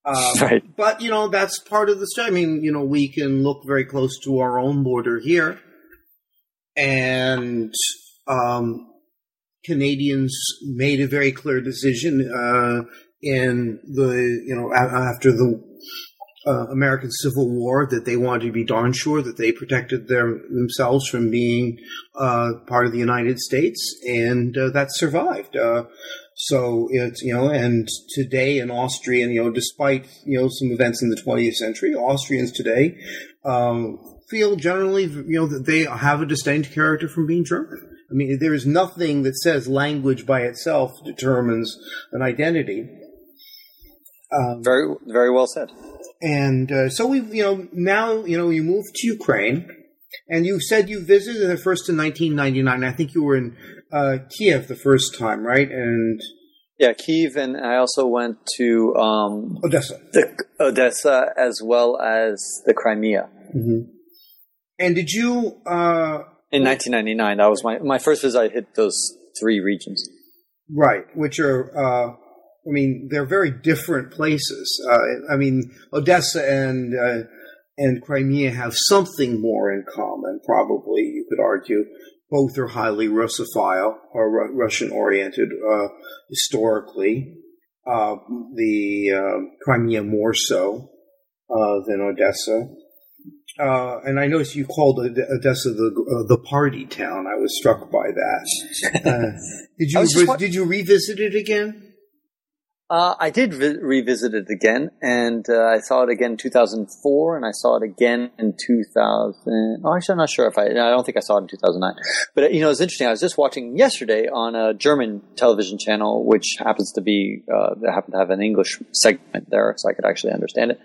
Um, right. But you know that's part of the story. I mean, you know, we can look very close to our own border here, and um, Canadians made a very clear decision uh, in the you know after the uh, American Civil War that they wanted to be darn sure that they protected their, themselves from being uh, part of the United States, and uh, that survived. Uh, so it's you know, and today in Austria, you know, despite you know some events in the 20th century, Austrians today um, feel generally you know that they have a distinct character from being German. I mean, there is nothing that says language by itself determines an identity. Um, very, very well said. And uh, so we, you know, now you know you moved to Ukraine, and you said you visited it first in 1999. I think you were in uh, Kiev the first time, right? And yeah, Kiev, and I also went to um, Odessa, the, Odessa, as well as the Crimea. Mm-hmm. And did you? Uh, in 1999, that was my my first visit. I hit those three regions. Right, which are uh, I mean, they're very different places. Uh, I mean, Odessa and uh, and Crimea have something more in common. Probably, you could argue. both are highly Russophile or Ru- Russian oriented uh, historically. Uh, the uh, Crimea more so uh, than Odessa. Uh, and I noticed you called Odessa the the party town. I was struck by that. did you re- did you revisit it again? Uh, I did vi- revisit it again, and uh, I saw it again in 2004, and I saw it again in 2000. Oh, actually, I'm not sure if I. I don't think I saw it in 2009. But you know, it's interesting. I was just watching yesterday on a German television channel, which happens to be uh, they happen to have an English segment there, so I could actually understand it.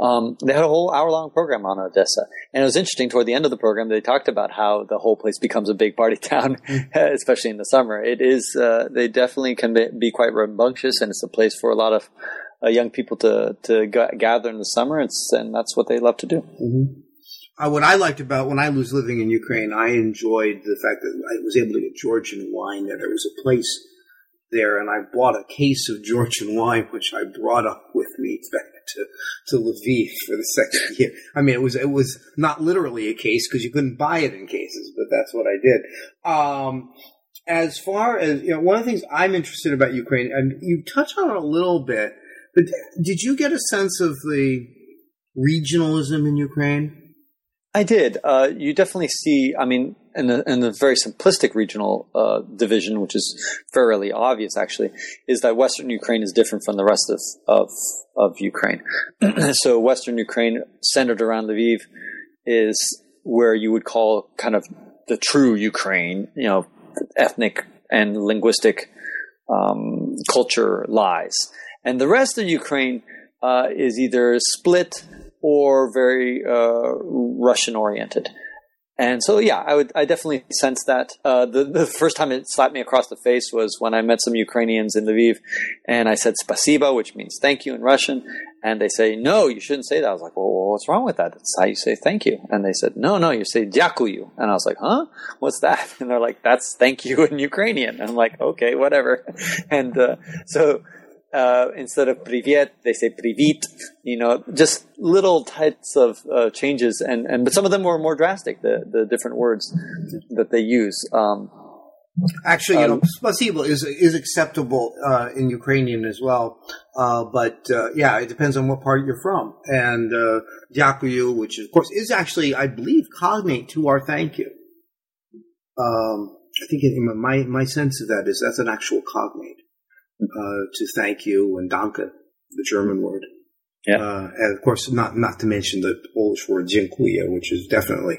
Um, they had a whole hour long program on Odessa, and it was interesting. Toward the end of the program, they talked about how the whole place becomes a big party town, especially in the summer. It is. Uh, they definitely can be, be quite rambunctious, and it's a place place for a lot of uh, young people to to g- gather in the summer. It's and that's what they love to do. Mm-hmm. Uh, what I liked about when I was living in Ukraine, I enjoyed the fact that I was able to get Georgian wine. That there was a place there, and I bought a case of Georgian wine, which I brought up with me back to to Lviv for the second year. I mean, it was it was not literally a case because you couldn't buy it in cases, but that's what I did. Um, as far as you know, one of the things I'm interested about Ukraine, and you touch on it a little bit, but did you get a sense of the regionalism in Ukraine? I did. Uh, you definitely see. I mean, in the, in the very simplistic regional uh, division, which is fairly obvious, actually, is that Western Ukraine is different from the rest of of, of Ukraine. so, Western Ukraine, centered around Lviv, is where you would call kind of the true Ukraine. You know, ethnic and linguistic um, culture lies. And the rest of Ukraine uh, is either split or very uh, Russian oriented. And so, yeah, I would, I definitely sense that. Uh, the, the first time it slapped me across the face was when I met some Ukrainians in Lviv and I said spasiba, which means thank you in Russian. And they say, no, you shouldn't say that. I was like, well, what's wrong with that? That's how you say thank you. And they said, no, no, you say dyakuyu. And I was like, huh? What's that? And they're like, that's thank you in Ukrainian. And I'm like, okay, whatever. And, uh, so, uh, instead of privyet, they say privit. You know, just little types of uh, changes, and, and but some of them were more drastic. The the different words that they use. Um, Actually, you um, know, spasibo is is acceptable uh, in Ukrainian as well, uh, but uh, yeah, it depends on what part you're from. And uh, dyakuyu, which of course is actually, I believe, cognate to our thank you. Um, I think it, my my sense of that is that's an actual cognate uh, to thank you and danke, the German word. Yeah. Uh, and of course, not not to mention the Polish word dziękuję, which is definitely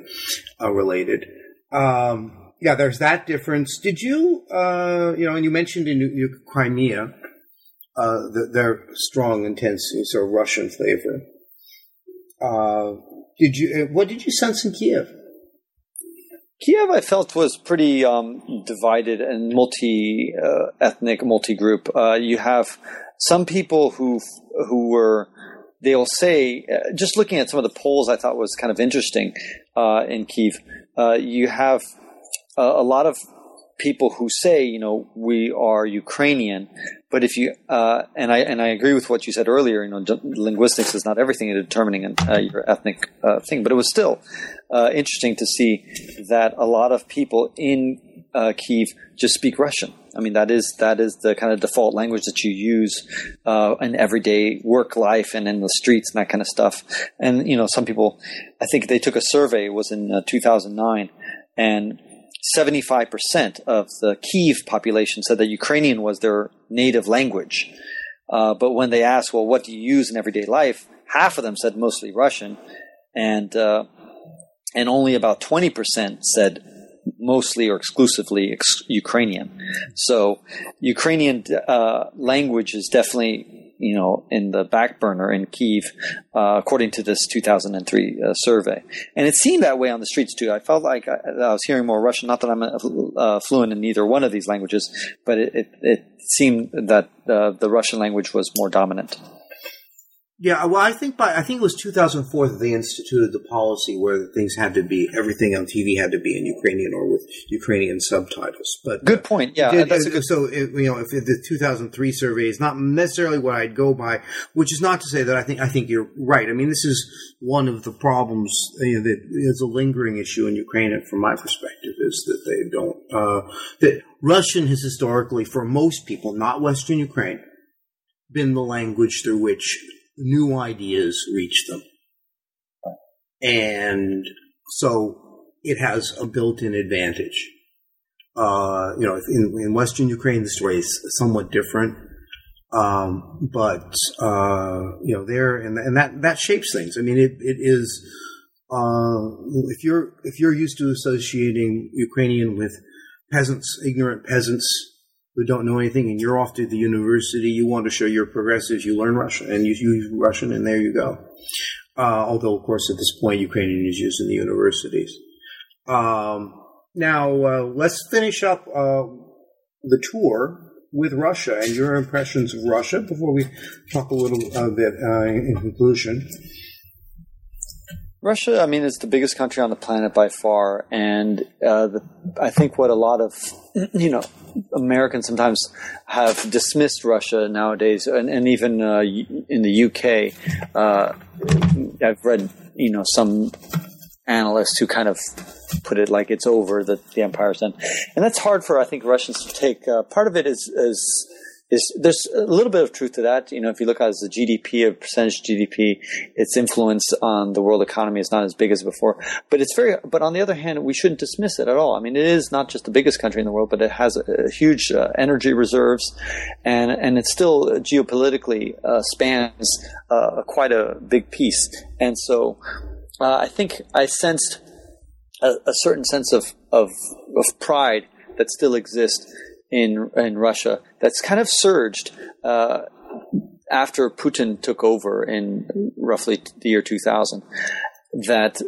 uh, related. Um, yeah, there's that difference. Did you, uh, you know, and you mentioned in Crimea, uh, the, their strong, intense sort of Russian flavor. Uh, did you? Uh, what did you sense in Kiev? Kiev, I felt, was pretty um, divided and multi uh, ethnic, multi group. Uh, you have some people who who were they'll say just looking at some of the polls, I thought was kind of interesting uh, in Kiev. Uh, you have a, a lot of people who say, you know, we are Ukrainian, but if you uh, and I and I agree with what you said earlier, you know, linguistics is not everything in determining uh, your ethnic uh, thing, but it was still uh, interesting to see that a lot of people in uh, Kiev just speak Russian. I mean, that is that is the kind of default language that you use uh, in everyday work life and in the streets and that kind of stuff. And you know, some people, I think they took a survey. It was in 2009, and 75% of the Kiev population said that Ukrainian was their native language. Uh, but when they asked, well, what do you use in everyday life? Half of them said mostly Russian, and uh, and only about 20% said mostly or exclusively ex- Ukrainian. So Ukrainian uh, language is definitely you know, in the back burner in Kiev, uh, according to this 2003 uh, survey. And it seemed that way on the streets too. I felt like I, I was hearing more Russian. Not that I'm uh, fluent in either one of these languages, but it, it, it seemed that the Russian language was more dominant. Yeah, well, I think by I think it was 2004 that they instituted the policy where things had to be everything on TV had to be in Ukrainian or with Ukrainian subtitles. But good point. Yeah, it, it, good... so it, you know, if the 2003 survey is not necessarily what I'd go by, which is not to say that I think I think you're right. I mean, this is one of the problems you know, that is a lingering issue in Ukraine, from my perspective, is that they don't uh, that Russian has historically, for most people, not Western Ukraine, been the language through which new ideas reach them. And so it has a built-in advantage. Uh, you know, in, in, Western Ukraine, the story is somewhat different. Um, but, uh, you know, there, and, and that, that shapes things. I mean, it, it is, uh, if you're, if you're used to associating Ukrainian with peasants, ignorant peasants, who don't know anything and you're off to the university, you want to show you're progressive, you learn Russian and you use Russian and there you go. Uh, although, of course, at this point, Ukrainian is used in the universities. Um, now, uh, let's finish up uh, the tour with Russia and your impressions of Russia before we talk a little uh, bit uh, in conclusion. Russia, I mean, is the biggest country on the planet by far, and uh, the, I think what a lot of you know Americans sometimes have dismissed Russia nowadays, and, and even uh, in the UK, uh, I've read you know some analysts who kind of put it like it's over that the empire's done, and that's hard for I think Russians to take. Uh, part of it is is is there's a little bit of truth to that. You know, if you look at the GDP, a percentage GDP, its influence on the world economy is not as big as before. But it's very. But on the other hand, we shouldn't dismiss it at all. I mean, it is not just the biggest country in the world, but it has a, a huge uh, energy reserves, and and it still geopolitically uh, spans uh, quite a big piece. And so, uh, I think I sensed a, a certain sense of, of of pride that still exists in in Russia that's kind of surged uh, after Putin took over in roughly the year 2000. That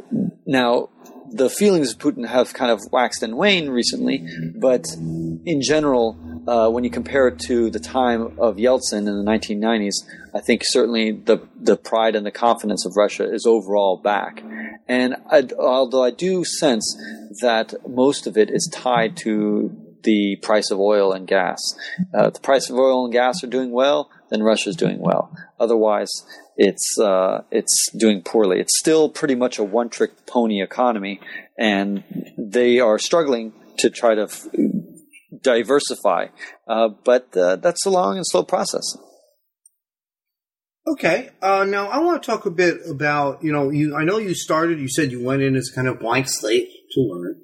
now the feelings of Putin have kind of waxed and waned recently, but in general, uh, when you compare it to the time of Yeltsin in the 1990s, I think certainly the the pride and the confidence of Russia is overall back. And I, although I do sense that most of it is tied to the price of oil and gas. Uh, the price of oil and gas are doing well, then Russia's doing well. Otherwise, it's uh, it's doing poorly. It's still pretty much a one-trick pony economy, and they are struggling to try to f- diversify. Uh, but uh, that's a long and slow process. Okay. Uh, now I want to talk a bit about you know you. I know you started. You said you went in as kind of blank slate to learn.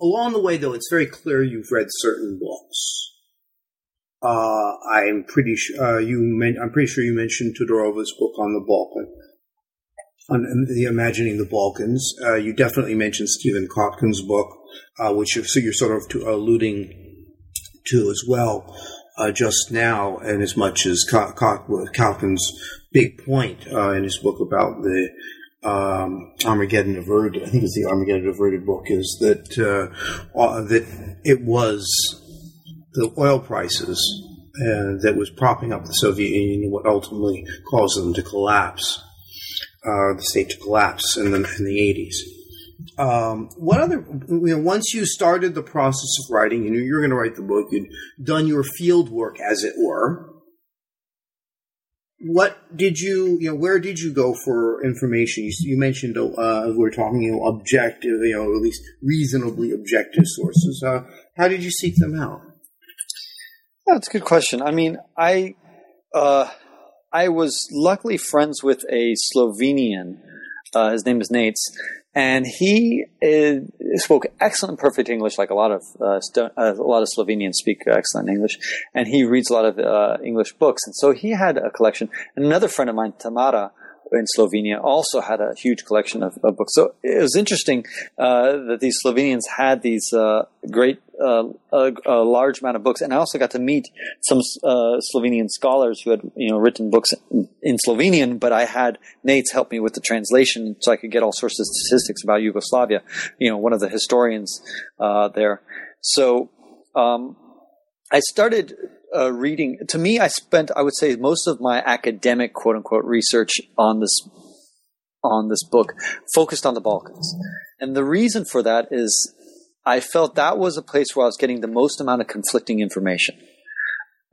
Along the way, though, it's very clear you've read certain books. Uh, I'm pretty sure uh, you. Men- I'm pretty sure you mentioned Todorova's book on the Balkan, on the imagining the Balkans. Uh, you definitely mentioned Stephen Kotkin's book, uh, which you're, so you're sort of to, alluding to as well uh, just now, and as much as Kotkin's big point uh, in his book about the um, Armageddon Averted, I think it's the Armageddon Averted book, is that uh, uh, that it was the oil prices uh, that was propping up the Soviet Union, what ultimately caused them to collapse, uh, the state to collapse in the in the eighties. Um, what other? You know, once you started the process of writing, you knew you were going to write the book. You'd done your field work, as it were what did you, you know, where did you go for information? You, you mentioned, uh, we are talking, you know, objective, you know, at least reasonably objective sources. Uh, how did you seek them out? That's a good question. I mean, I, uh, I was luckily friends with a Slovenian. Uh, his name is Nates, and he is, spoke excellent, perfect English, like a lot of uh, uh, a lot of Slovenians speak excellent English, and he reads a lot of uh, English books, and so he had a collection. And another friend of mine, Tamara, in Slovenia also had a huge collection of, of books. So it was interesting uh, that these Slovenians had these uh, great, uh, a, a, large amount of books, and I also got to meet some uh, Slovenian scholars who had you know written books in, Slovenian. But I had Nate's help me with the translation, so I could get all sorts of statistics about Yugoslavia. You know, one of the historians uh, there. So. Um, I started uh, reading. To me, I spent, I would say, most of my academic quote unquote research on this on this book focused on the Balkans, and the reason for that is I felt that was a place where I was getting the most amount of conflicting information.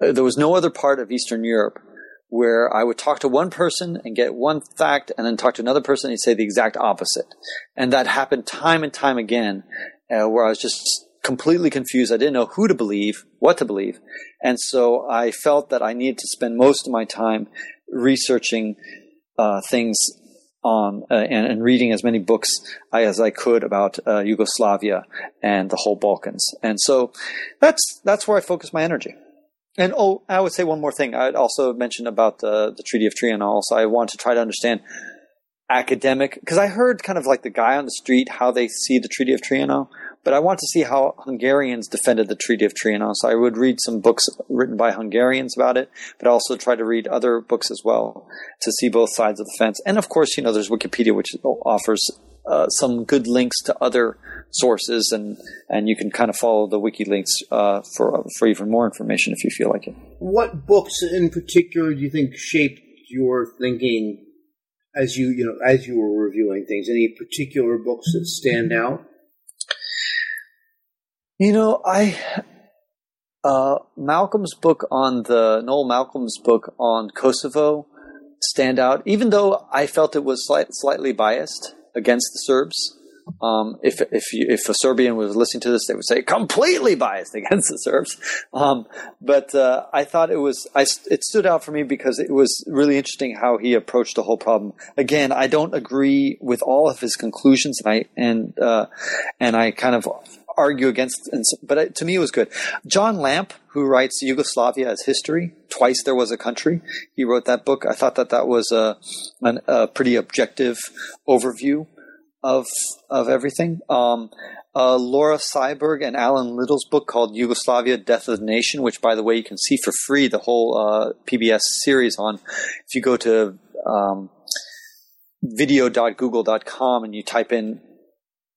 Uh, there was no other part of Eastern Europe where I would talk to one person and get one fact and then talk to another person and say the exact opposite. And that happened time and time again, uh, where I was just completely confused. I didn't know who to believe, what to believe. And so I felt that I needed to spend most of my time researching uh, things on uh, and, and, reading as many books as I could about uh, Yugoslavia and the whole Balkans. And so that's that's where I focus my energy. And oh, I would say one more thing. I'd also mention about the the Treaty of Trianon. So I want to try to understand academic because I heard kind of like the guy on the street how they see the Treaty of Trianon, but I want to see how Hungarians defended the Treaty of Trianon. So I would read some books written by Hungarians about it, but also try to read other books as well to see both sides of the fence. And of course, you know, there's Wikipedia, which offers uh, some good links to other sources, and and you can kind of follow the wiki links uh, for for even more information if you feel like it. What books in particular do you think shaped your thinking as you you know as you were reviewing things? Any particular books that stand out? You know, I uh, Malcolm's book on the Noel Malcolm's book on Kosovo stand out, even though I felt it was slight, slightly biased against the Serbs. Um, if if you, if a Serbian was listening to this, they would say completely biased against the Serbs. Um, but uh, I thought it was I, it stood out for me because it was really interesting how he approached the whole problem. Again, I don't agree with all of his conclusions, and I and uh, and I kind of argue against, but to me it was good. John Lampe, who writes Yugoslavia as History, Twice There Was a Country, he wrote that book. I thought that that was a, an, a pretty objective overview of of everything. Um, uh, Laura Silber and Alan Little's book called Yugoslavia: Death of the Nation, which, by the way, you can see for free the whole uh, PBS series on. If you go to um, video.google.com and you type in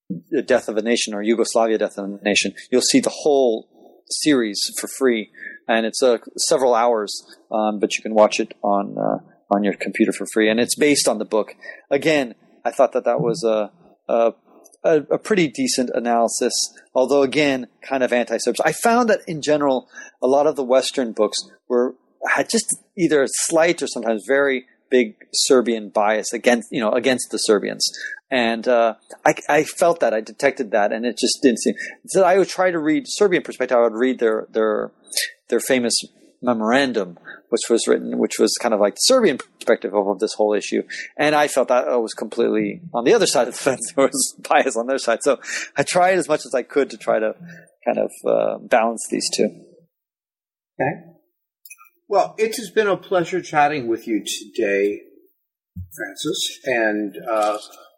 the Death of a Nation or Yugoslavia Death of a Nation, you'll see the whole series for free, and it's uh, several hours, um, but you can watch it on uh, on your computer for free, and it's based on the book. Again, I thought that that was a a, a pretty decent analysis, although again, kind of anti-Serbs. I found that in general, a lot of the Western books were had just either slight or sometimes very big Serbian bias against you know against the Serbians and uh, I, I, felt that I detected that, and it just didn't seem. So I would try to read Serbian perspective. I would read their their their famous memorandum, which was written, which was kind of like the Serbian perspective of this whole issue, and I felt that oh, was completely on the other side of the fence. There was bias on their side, so I tried as much as I could to try to kind of uh, balance these two. Okay. Well, it has been a pleasure chatting with you today, Francis, and. Uh,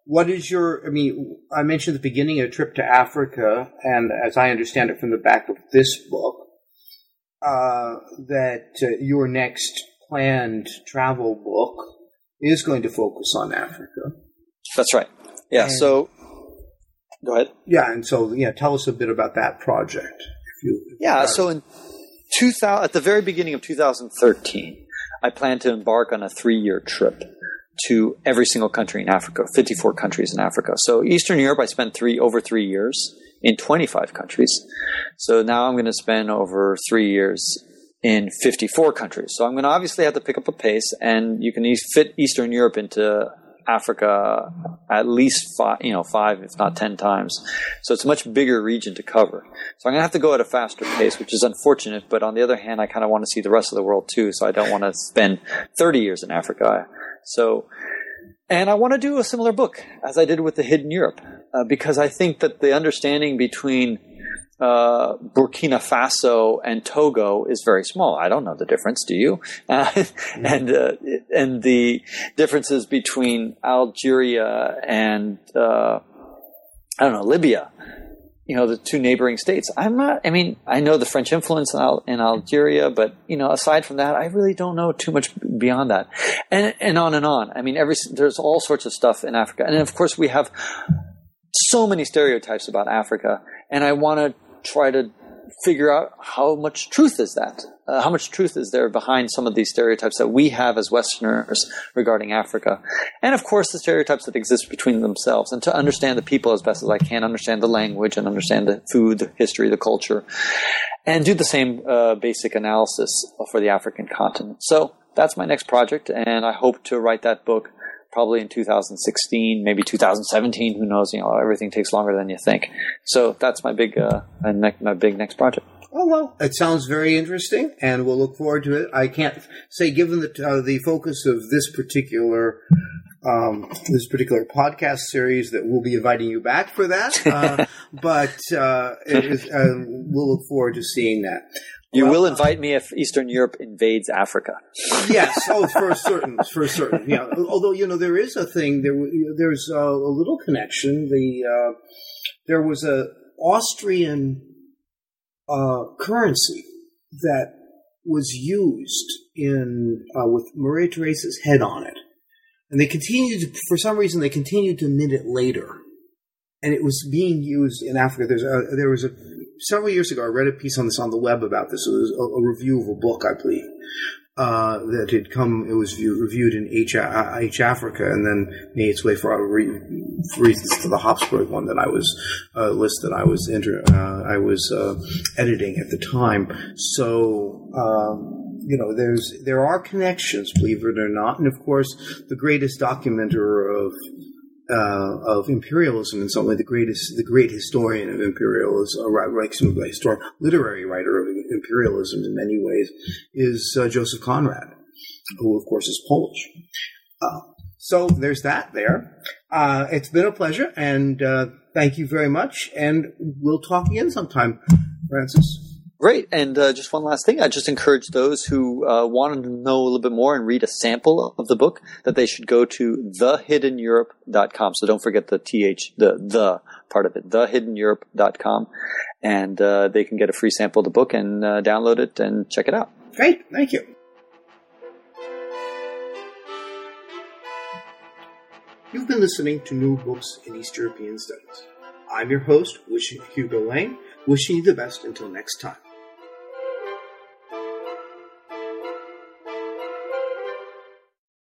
what is your, I mean, I mentioned at the beginning of a trip to Africa, and as I understand it from the back of this book, uh, that uh, your next planned travel book is going to focus on Africa. That's right. Yeah. And, so, go ahead. Yeah, and so yeah, tell us a bit about that project. If you, if yeah. So in 2000, at the very beginning of 2013, I plan to embark on a three-year trip to every single country in Africa, 54 countries in Africa. So Eastern Europe, I spent three over three years in 25 countries. So now I'm going to spend over three years in 54 countries. So I'm going to obviously have to pick up a pace, and you can fit Eastern Europe into Africa at least five, you know, five if not ten times. So it's a much bigger region to cover. So I'm going to have to go at a faster pace, which is unfortunate. But on the other hand, I kind of want to see the rest of the world too. So I don't want to spend 30 years in Africa. So, and I want to do a similar book as I did with the Hidden Europe, uh, because I think that the understanding between uh, Burkina Faso and Togo is very small. I don't know the difference. Do you? Uh, and uh, and the differences between Algeria and uh, I don't know Libya you know the two neighboring states. I'm not. I mean, I know the French influence in, Al, in, Algeria, but you know, aside from that, I really don't know too much beyond that, and and on and on. I mean, every there's all sorts of stuff in Africa, and of course, we have so many stereotypes about Africa, and I want to try to figure out how much truth is that? Uh, how much truth is there behind some of these stereotypes that we have as Westerners regarding Africa? And of course, the stereotypes that exist between themselves. And to understand the people as best as I can, understand the language and understand the food, the history, the culture, and do the same uh, basic analysis for the African continent. So that's my next project, and I hope to write that book probably in 2016, maybe 2017. Who knows? You know, everything takes longer than you think. So that's my big, uh, my big next project. Oh well, it sounds very interesting, and we'll look forward to it. I can't say, given the uh, the focus of this particular um, this particular podcast series, that we'll be inviting you back for that. Uh, but uh, uh, we'll look forward to seeing that. You well, will invite me if Eastern Europe invades Africa. yes, oh, for certain, for certain. Yeah, although you know there is a thing there. There's a, a little connection. The uh, there was a Austrian uh, currency that was used in uh, with Maria Theresa's head on it, and they continued to, for some reason they continued to mint it later, and it was being used in Africa. There's a, there was a several years ago, I read a piece on this on the web about this. It was a, a review of a book, I believe, uh, that had come. It was view, reviewed in H, uh, H Africa, and then made its way for re- reasons to the Habsburg one that I was uh, list that I was inter- uh, I was uh, editing at the time. So. Um, you know, there's there are connections, believe it or not, and of course, the greatest documenter of uh, of imperialism in some way, the greatest, the great historian of imperialism, uh, like some historian, literary writer of imperialism in many ways, is uh, Joseph Conrad, who of course is Polish. Uh, so there's that there. Uh, it's been a pleasure, and uh, thank you very much. And we'll talk again sometime, Francis. Great. And uh, just one last thing. I just encourage those who uh, want to know a little bit more and read a sample of the book that they should go to thehiddeneurope.com. So don't forget the TH, the, the part of it, thehiddeneurope.com. And uh, they can get a free sample of the book and uh, download it and check it out. Great. Thank you. You've been listening to New Books in East European Studies. I'm your host, Hugo Lane, wishing you the best until next time.